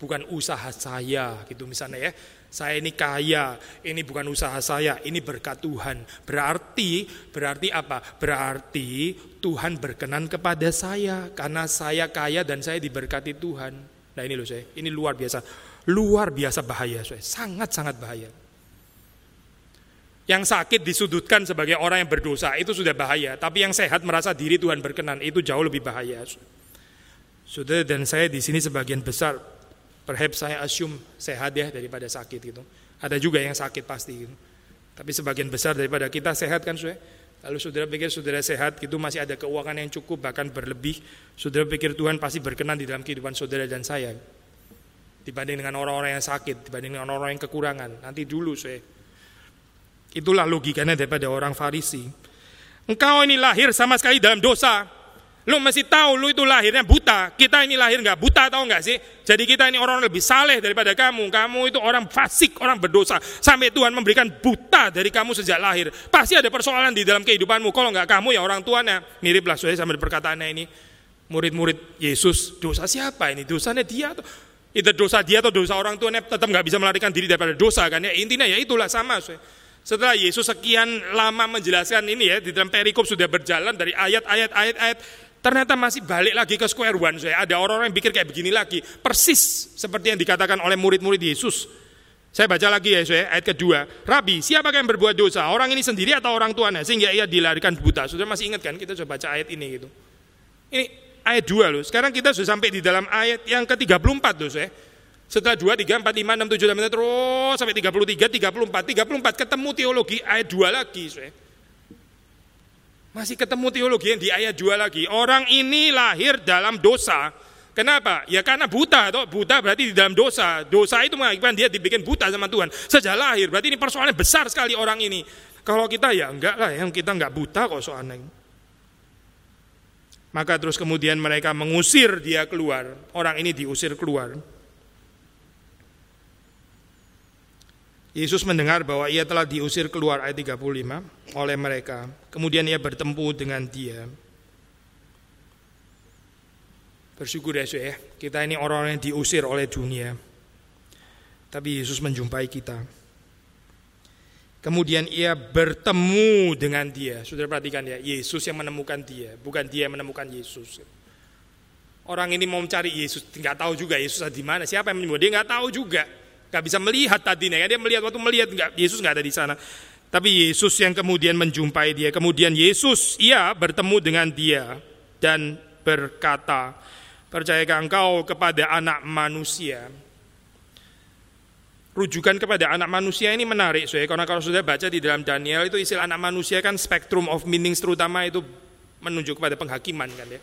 bukan usaha saya gitu misalnya ya saya ini kaya, ini bukan usaha saya, ini berkat Tuhan. Berarti, berarti apa? Berarti Tuhan berkenan kepada saya karena saya kaya dan saya diberkati Tuhan. Nah ini loh saya, ini luar biasa, luar biasa bahaya saya, sangat sangat bahaya. Yang sakit disudutkan sebagai orang yang berdosa itu sudah bahaya, tapi yang sehat merasa diri Tuhan berkenan itu jauh lebih bahaya. Sudah dan saya di sini sebagian besar Perhaps saya assume sehat ya daripada sakit gitu. Ada juga yang sakit pasti gitu. Tapi sebagian besar daripada kita sehat kan sudah. Lalu saudara pikir saudara sehat itu masih ada keuangan yang cukup bahkan berlebih. Saudara pikir Tuhan pasti berkenan di dalam kehidupan saudara dan saya. Dibanding dengan orang-orang yang sakit, dibanding dengan orang-orang yang kekurangan. Nanti dulu saya. Itulah logikanya daripada orang Farisi. Engkau ini lahir sama sekali dalam dosa. Lu masih tahu lu itu lahirnya buta. Kita ini lahir nggak buta tahu nggak sih? Jadi kita ini orang lebih saleh daripada kamu. Kamu itu orang fasik, orang berdosa. Sampai Tuhan memberikan buta dari kamu sejak lahir. Pasti ada persoalan di dalam kehidupanmu. Kalau nggak kamu ya orang tuanya. Miriplah saya sama perkataannya ini. Murid-murid Yesus, dosa siapa ini? Dosanya dia atau itu dosa dia atau dosa orang tuanya tetap nggak bisa melarikan diri daripada dosa kan ya. Intinya ya itulah sama. Setelah Yesus sekian lama menjelaskan ini ya di dalam perikop sudah berjalan dari ayat-ayat ayat-ayat Ternyata masih balik lagi ke square one. Saya ada orang-orang yang pikir kayak begini lagi. Persis seperti yang dikatakan oleh murid-murid Yesus. Saya baca lagi ya, saya ayat kedua. Rabi, siapa yang berbuat dosa? Orang ini sendiri atau orang tuanya? Sehingga ia dilarikan buta. Sudah masih ingat kan? Kita coba baca ayat ini gitu. Ini ayat dua loh. Sekarang kita sudah sampai di dalam ayat yang ke-34 loh saya. Setelah 2, 3, 4, 5, 6, 7, 8, terus sampai 33, 34, 34 ketemu teologi ayat 2 lagi. Masih ketemu teologi yang di ayat 2 lagi. Orang ini lahir dalam dosa. Kenapa? Ya karena buta. Toh. Buta berarti di dalam dosa. Dosa itu mengakibatkan dia dibikin buta sama Tuhan. Sejak lahir. Berarti ini persoalannya besar sekali orang ini. Kalau kita ya enggak lah. Yang kita enggak buta kok soalnya. Maka terus kemudian mereka mengusir dia keluar. Orang ini diusir keluar. Yesus mendengar bahwa ia telah diusir keluar ayat 35 oleh mereka. Kemudian ia bertemu dengan dia. Bersyukur ya, ya kita ini orang-orang yang diusir oleh dunia. Tapi Yesus menjumpai kita. Kemudian ia bertemu dengan dia. Sudah perhatikan ya, Yesus yang menemukan dia, bukan dia yang menemukan Yesus. Orang ini mau mencari Yesus, nggak tahu juga Yesus ada di mana. Siapa yang menyembuh? Dia nggak tahu juga nggak bisa melihat tadinya ya dia melihat waktu melihat nggak Yesus nggak ada di sana. Tapi Yesus yang kemudian menjumpai dia. Kemudian Yesus ia bertemu dengan dia dan berkata percayakah engkau kepada anak manusia. Rujukan kepada anak manusia ini menarik so ya. karena kalau sudah baca di dalam Daniel itu istilah anak manusia kan spektrum of meanings terutama itu menunjuk kepada penghakiman kan ya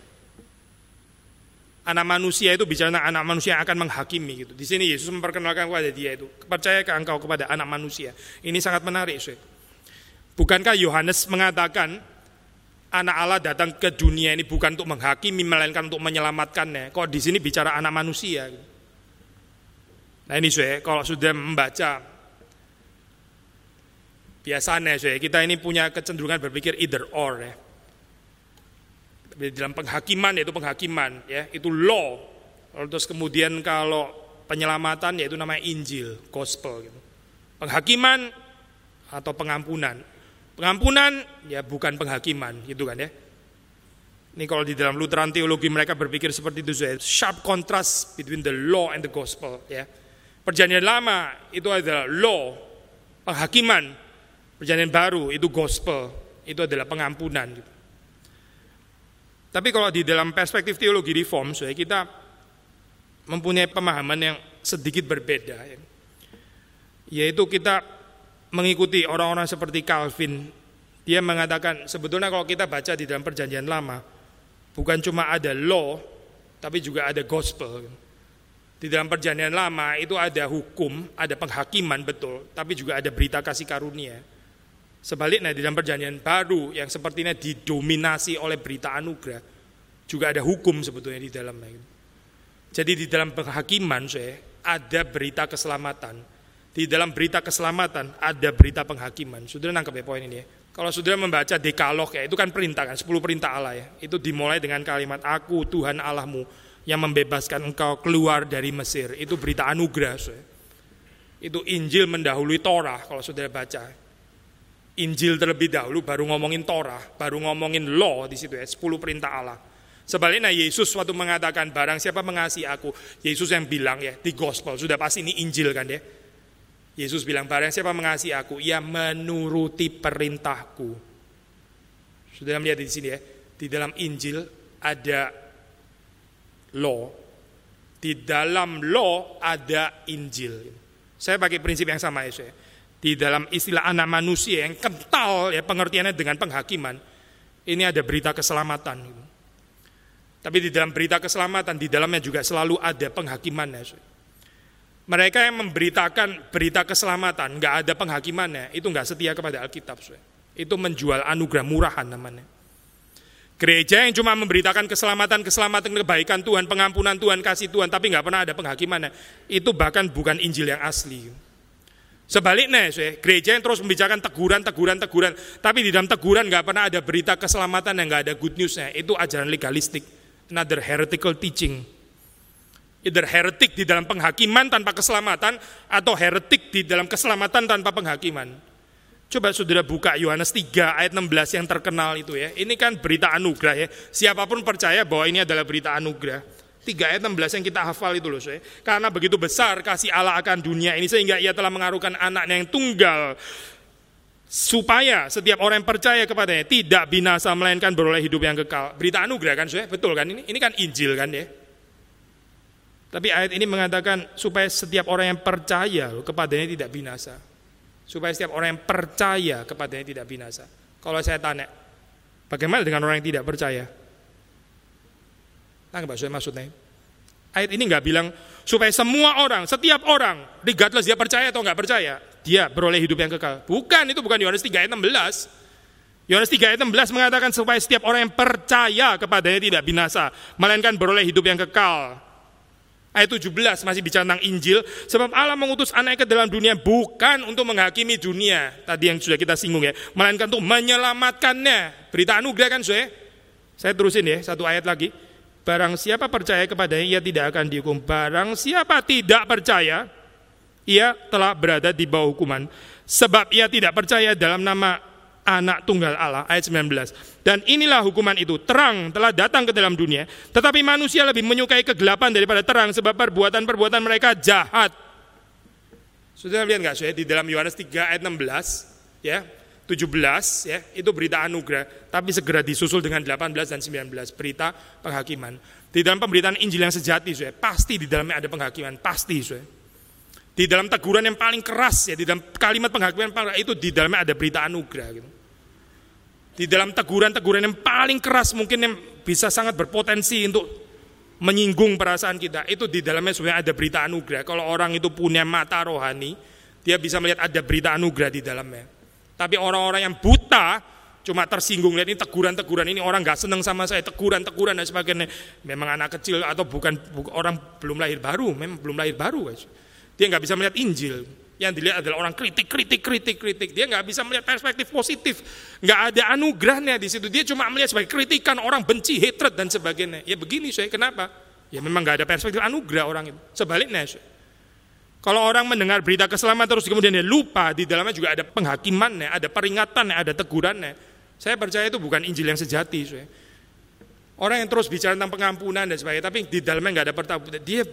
anak manusia itu bicara anak manusia yang akan menghakimi gitu. Di sini Yesus memperkenalkan kepada dia itu, ke engkau kepada anak manusia. Ini sangat menarik, Syed. Bukankah Yohanes mengatakan anak Allah datang ke dunia ini bukan untuk menghakimi melainkan untuk menyelamatkannya. Kok di sini bicara anak manusia? Nah ini saya kalau sudah membaca biasanya saya kita ini punya kecenderungan berpikir either or ya dalam penghakiman yaitu penghakiman ya. Itu law. Terus kemudian kalau penyelamatan yaitu namanya Injil gospel gitu. penghakiman atau pengampunan. Pengampunan ya bukan penghakiman gitu kan ya. Ini kalau di dalam Lutheran teologi mereka berpikir seperti itu saya sharp contrast between the law and the gospel ya. Perjanjian lama itu adalah law. Penghakiman perjanjian baru itu gospel. Itu adalah pengampunan gitu. Tapi kalau di dalam perspektif teologi reform, so kita mempunyai pemahaman yang sedikit berbeda. Ya. Yaitu kita mengikuti orang-orang seperti Calvin. Dia mengatakan sebetulnya kalau kita baca di dalam perjanjian lama, bukan cuma ada law, tapi juga ada gospel. Di dalam perjanjian lama itu ada hukum, ada penghakiman betul, tapi juga ada berita kasih karunia. Sebaliknya di dalam perjanjian baru yang sepertinya didominasi oleh berita anugerah, juga ada hukum sebetulnya di dalamnya. Jadi di dalam penghakiman saya ada berita keselamatan. Di dalam berita keselamatan ada berita penghakiman. Sudah nangkep ya poin ini ya. Kalau sudah membaca dekalog ya, itu kan perintah kan, 10 perintah Allah ya. Itu dimulai dengan kalimat aku Tuhan Allahmu yang membebaskan engkau keluar dari Mesir. Itu berita anugerah. Saya. Itu Injil mendahului Torah kalau sudah baca. Injil terlebih dahulu baru ngomongin Torah, baru ngomongin law di situ ya, 10 perintah Allah. Sebaliknya Yesus waktu mengatakan barang siapa mengasihi aku, Yesus yang bilang ya di gospel, sudah pasti ini Injil kan ya. Yesus bilang barang siapa mengasihi aku, ia menuruti perintahku. Sudah melihat di sini ya, di dalam Injil ada law, di dalam law ada Injil. Saya pakai prinsip yang sama ya saya di dalam istilah anak manusia yang kental ya pengertiannya dengan penghakiman ini ada berita keselamatan tapi di dalam berita keselamatan di dalamnya juga selalu ada penghakimannya mereka yang memberitakan berita keselamatan nggak ada penghakimannya itu nggak setia kepada Alkitab itu menjual anugerah murahan namanya Gereja yang cuma memberitakan keselamatan, keselamatan, kebaikan Tuhan, pengampunan Tuhan, kasih Tuhan, tapi nggak pernah ada penghakimannya. Itu bahkan bukan Injil yang asli. Sebaliknya, gereja yang terus membicarakan teguran, teguran, teguran, tapi di dalam teguran nggak pernah ada berita keselamatan yang nggak ada good newsnya. Itu ajaran legalistik, another heretical teaching. Either heretik di dalam penghakiman tanpa keselamatan atau heretik di dalam keselamatan tanpa penghakiman. Coba saudara buka Yohanes 3 ayat 16 yang terkenal itu ya. Ini kan berita anugerah ya. Siapa pun percaya bahwa ini adalah berita anugerah. 3 ayat 16 yang kita hafal itu loh saya. Karena begitu besar kasih Allah akan dunia ini sehingga ia telah mengaruhkan anaknya yang tunggal supaya setiap orang yang percaya kepadanya tidak binasa melainkan beroleh hidup yang kekal. Berita anugerah kan saya, betul kan ini? Ini kan Injil kan ya. Tapi ayat ini mengatakan supaya setiap orang yang percaya kepadanya tidak binasa. Supaya setiap orang yang percaya kepadanya tidak binasa. Kalau saya tanya, bagaimana dengan orang yang tidak percaya? Nah, saya maksudnya. Ayat ini nggak bilang supaya semua orang, setiap orang, regardless dia percaya atau nggak percaya, dia beroleh hidup yang kekal. Bukan, itu bukan Yohanes 3 ayat 16. Yohanes 3 ayat 16 mengatakan supaya setiap orang yang percaya kepadanya tidak binasa, melainkan beroleh hidup yang kekal. Ayat 17 masih bicara tentang Injil, sebab Allah mengutus anaknya ke dalam dunia bukan untuk menghakimi dunia, tadi yang sudah kita singgung ya, melainkan untuk menyelamatkannya. Berita anugerah kan saya? Saya terusin ya, satu ayat lagi. Barang siapa percaya kepadanya, ia tidak akan dihukum. Barang siapa tidak percaya, ia telah berada di bawah hukuman. Sebab ia tidak percaya dalam nama anak tunggal Allah ayat 19 dan inilah hukuman itu terang telah datang ke dalam dunia tetapi manusia lebih menyukai kegelapan daripada terang sebab perbuatan-perbuatan mereka jahat sudah lihat nggak saya di dalam Yohanes 3 ayat 16 ya 17 ya itu berita anugerah tapi segera disusul dengan 18 dan 19 berita penghakiman. Di dalam pemberitaan Injil yang sejati saya pasti di dalamnya ada penghakiman pasti saya di dalam teguran yang paling keras ya di dalam kalimat penghakiman itu di dalamnya ada berita anugerah gitu. Di dalam teguran-teguran yang paling keras mungkin yang bisa sangat berpotensi untuk menyinggung perasaan kita itu di dalamnya sebenarnya ada berita anugerah. Kalau orang itu punya mata rohani dia bisa melihat ada berita anugerah di dalamnya tapi orang-orang yang buta cuma tersinggung lihat ini teguran-teguran ini orang nggak seneng sama saya teguran-teguran dan sebagainya memang anak kecil atau bukan, orang belum lahir baru memang belum lahir baru dia nggak bisa melihat Injil yang dilihat adalah orang kritik, kritik, kritik, kritik. Dia nggak bisa melihat perspektif positif. Nggak ada anugerahnya di situ. Dia cuma melihat sebagai kritikan orang benci, hatred dan sebagainya. Ya begini saya, kenapa? Ya memang nggak ada perspektif anugerah orang itu. Sebaliknya, saya. Kalau orang mendengar berita keselamatan terus kemudian dia lupa, di dalamnya juga ada penghakimannya, ada peringatannya, ada tegurannya. Saya percaya itu bukan Injil yang sejati. Saya. Orang yang terus bicara tentang pengampunan dan sebagainya, tapi di dalamnya nggak ada pertaubat. Dia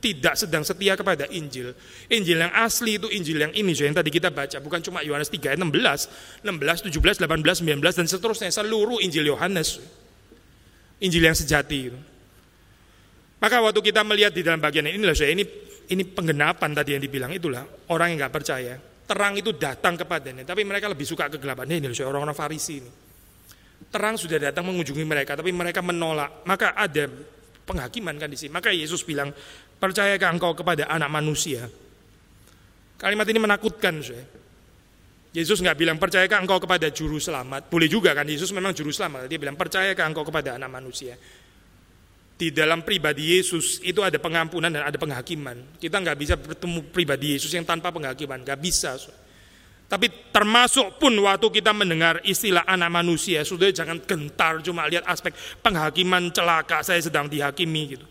tidak sedang setia kepada Injil. Injil yang asli itu Injil yang ini yang tadi kita baca, bukan cuma Yohanes 3 ayat 16, 16, 17, 18, 19 dan seterusnya seluruh Injil Yohanes. Injil yang sejati Maka waktu kita melihat di dalam bagian ini, inilah saya ini ini penggenapan tadi yang dibilang itulah orang yang nggak percaya. Terang itu datang kepadanya, tapi mereka lebih suka kegelapan. Ini loh orang-orang Farisi ini. Terang sudah datang mengunjungi mereka, tapi mereka menolak. Maka ada penghakiman kan di sini. Maka Yesus bilang, percayakah engkau kepada anak manusia? Kalimat ini menakutkan saya. Yesus nggak bilang percayakah engkau kepada juru selamat. Boleh juga kan Yesus memang juru selamat. Dia bilang percayakah engkau kepada anak manusia. Di dalam pribadi Yesus itu ada pengampunan dan ada penghakiman. Kita nggak bisa bertemu pribadi Yesus yang tanpa penghakiman. Nggak bisa. Tapi termasuk pun waktu kita mendengar istilah anak manusia, sudah jangan gentar cuma lihat aspek penghakiman celaka saya sedang dihakimi gitu.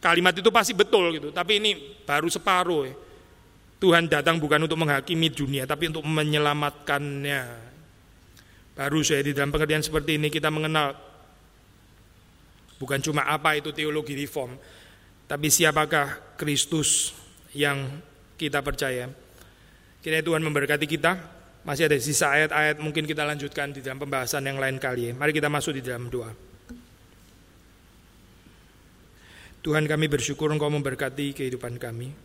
Kalimat itu pasti betul gitu, tapi ini baru separuh ya. Tuhan datang bukan untuk menghakimi dunia, tapi untuk menyelamatkannya. Baru saya di dalam pengertian seperti ini kita mengenal bukan cuma apa itu teologi reform, tapi siapakah Kristus yang kita percaya. Kiranya Tuhan memberkati kita. Masih ada sisa ayat-ayat mungkin kita lanjutkan di dalam pembahasan yang lain kali. Mari kita masuk di dalam doa. Tuhan kami bersyukur Engkau memberkati kehidupan kami.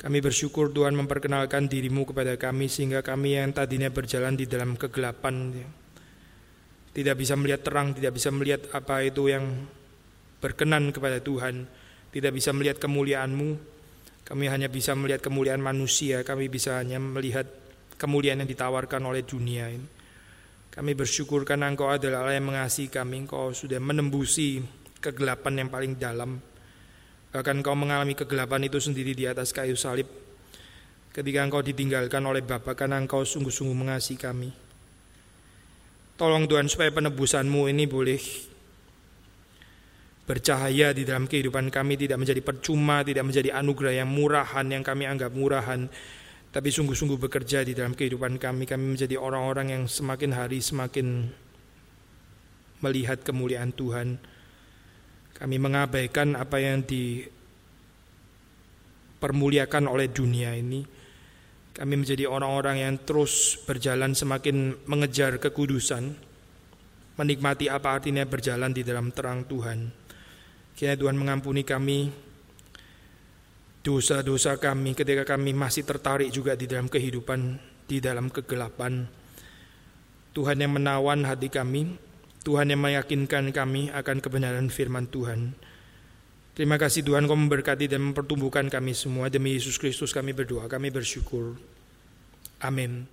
Kami bersyukur Tuhan memperkenalkan dirimu kepada kami sehingga kami yang tadinya berjalan di dalam kegelapan tidak bisa melihat terang, tidak bisa melihat apa itu yang berkenan kepada Tuhan, tidak bisa melihat kemuliaan-Mu, kami hanya bisa melihat kemuliaan manusia, kami bisa hanya melihat kemuliaan yang ditawarkan oleh dunia ini. Kami bersyukur karena Engkau adalah Allah yang mengasihi kami, Engkau sudah menembusi kegelapan yang paling dalam. Bahkan Engkau mengalami kegelapan itu sendiri di atas kayu salib. Ketika Engkau ditinggalkan oleh Bapa karena Engkau sungguh-sungguh mengasihi kami. Tolong Tuhan supaya penebusanmu ini boleh bercahaya di dalam kehidupan kami tidak menjadi percuma, tidak menjadi anugerah yang murahan yang kami anggap murahan, tapi sungguh-sungguh bekerja di dalam kehidupan kami. Kami menjadi orang-orang yang semakin hari semakin melihat kemuliaan Tuhan. Kami mengabaikan apa yang dipermuliakan oleh dunia ini. Kami menjadi orang-orang yang terus berjalan semakin mengejar kekudusan, menikmati apa artinya berjalan di dalam terang Tuhan. Kiranya Tuhan mengampuni kami dosa-dosa kami ketika kami masih tertarik juga di dalam kehidupan, di dalam kegelapan. Tuhan yang menawan hati kami, Tuhan yang meyakinkan kami akan kebenaran firman Tuhan. Terima kasih Tuhan kau memberkati dan mempertumbuhkan kami semua. Demi Yesus Kristus kami berdoa, kami bersyukur. Amin.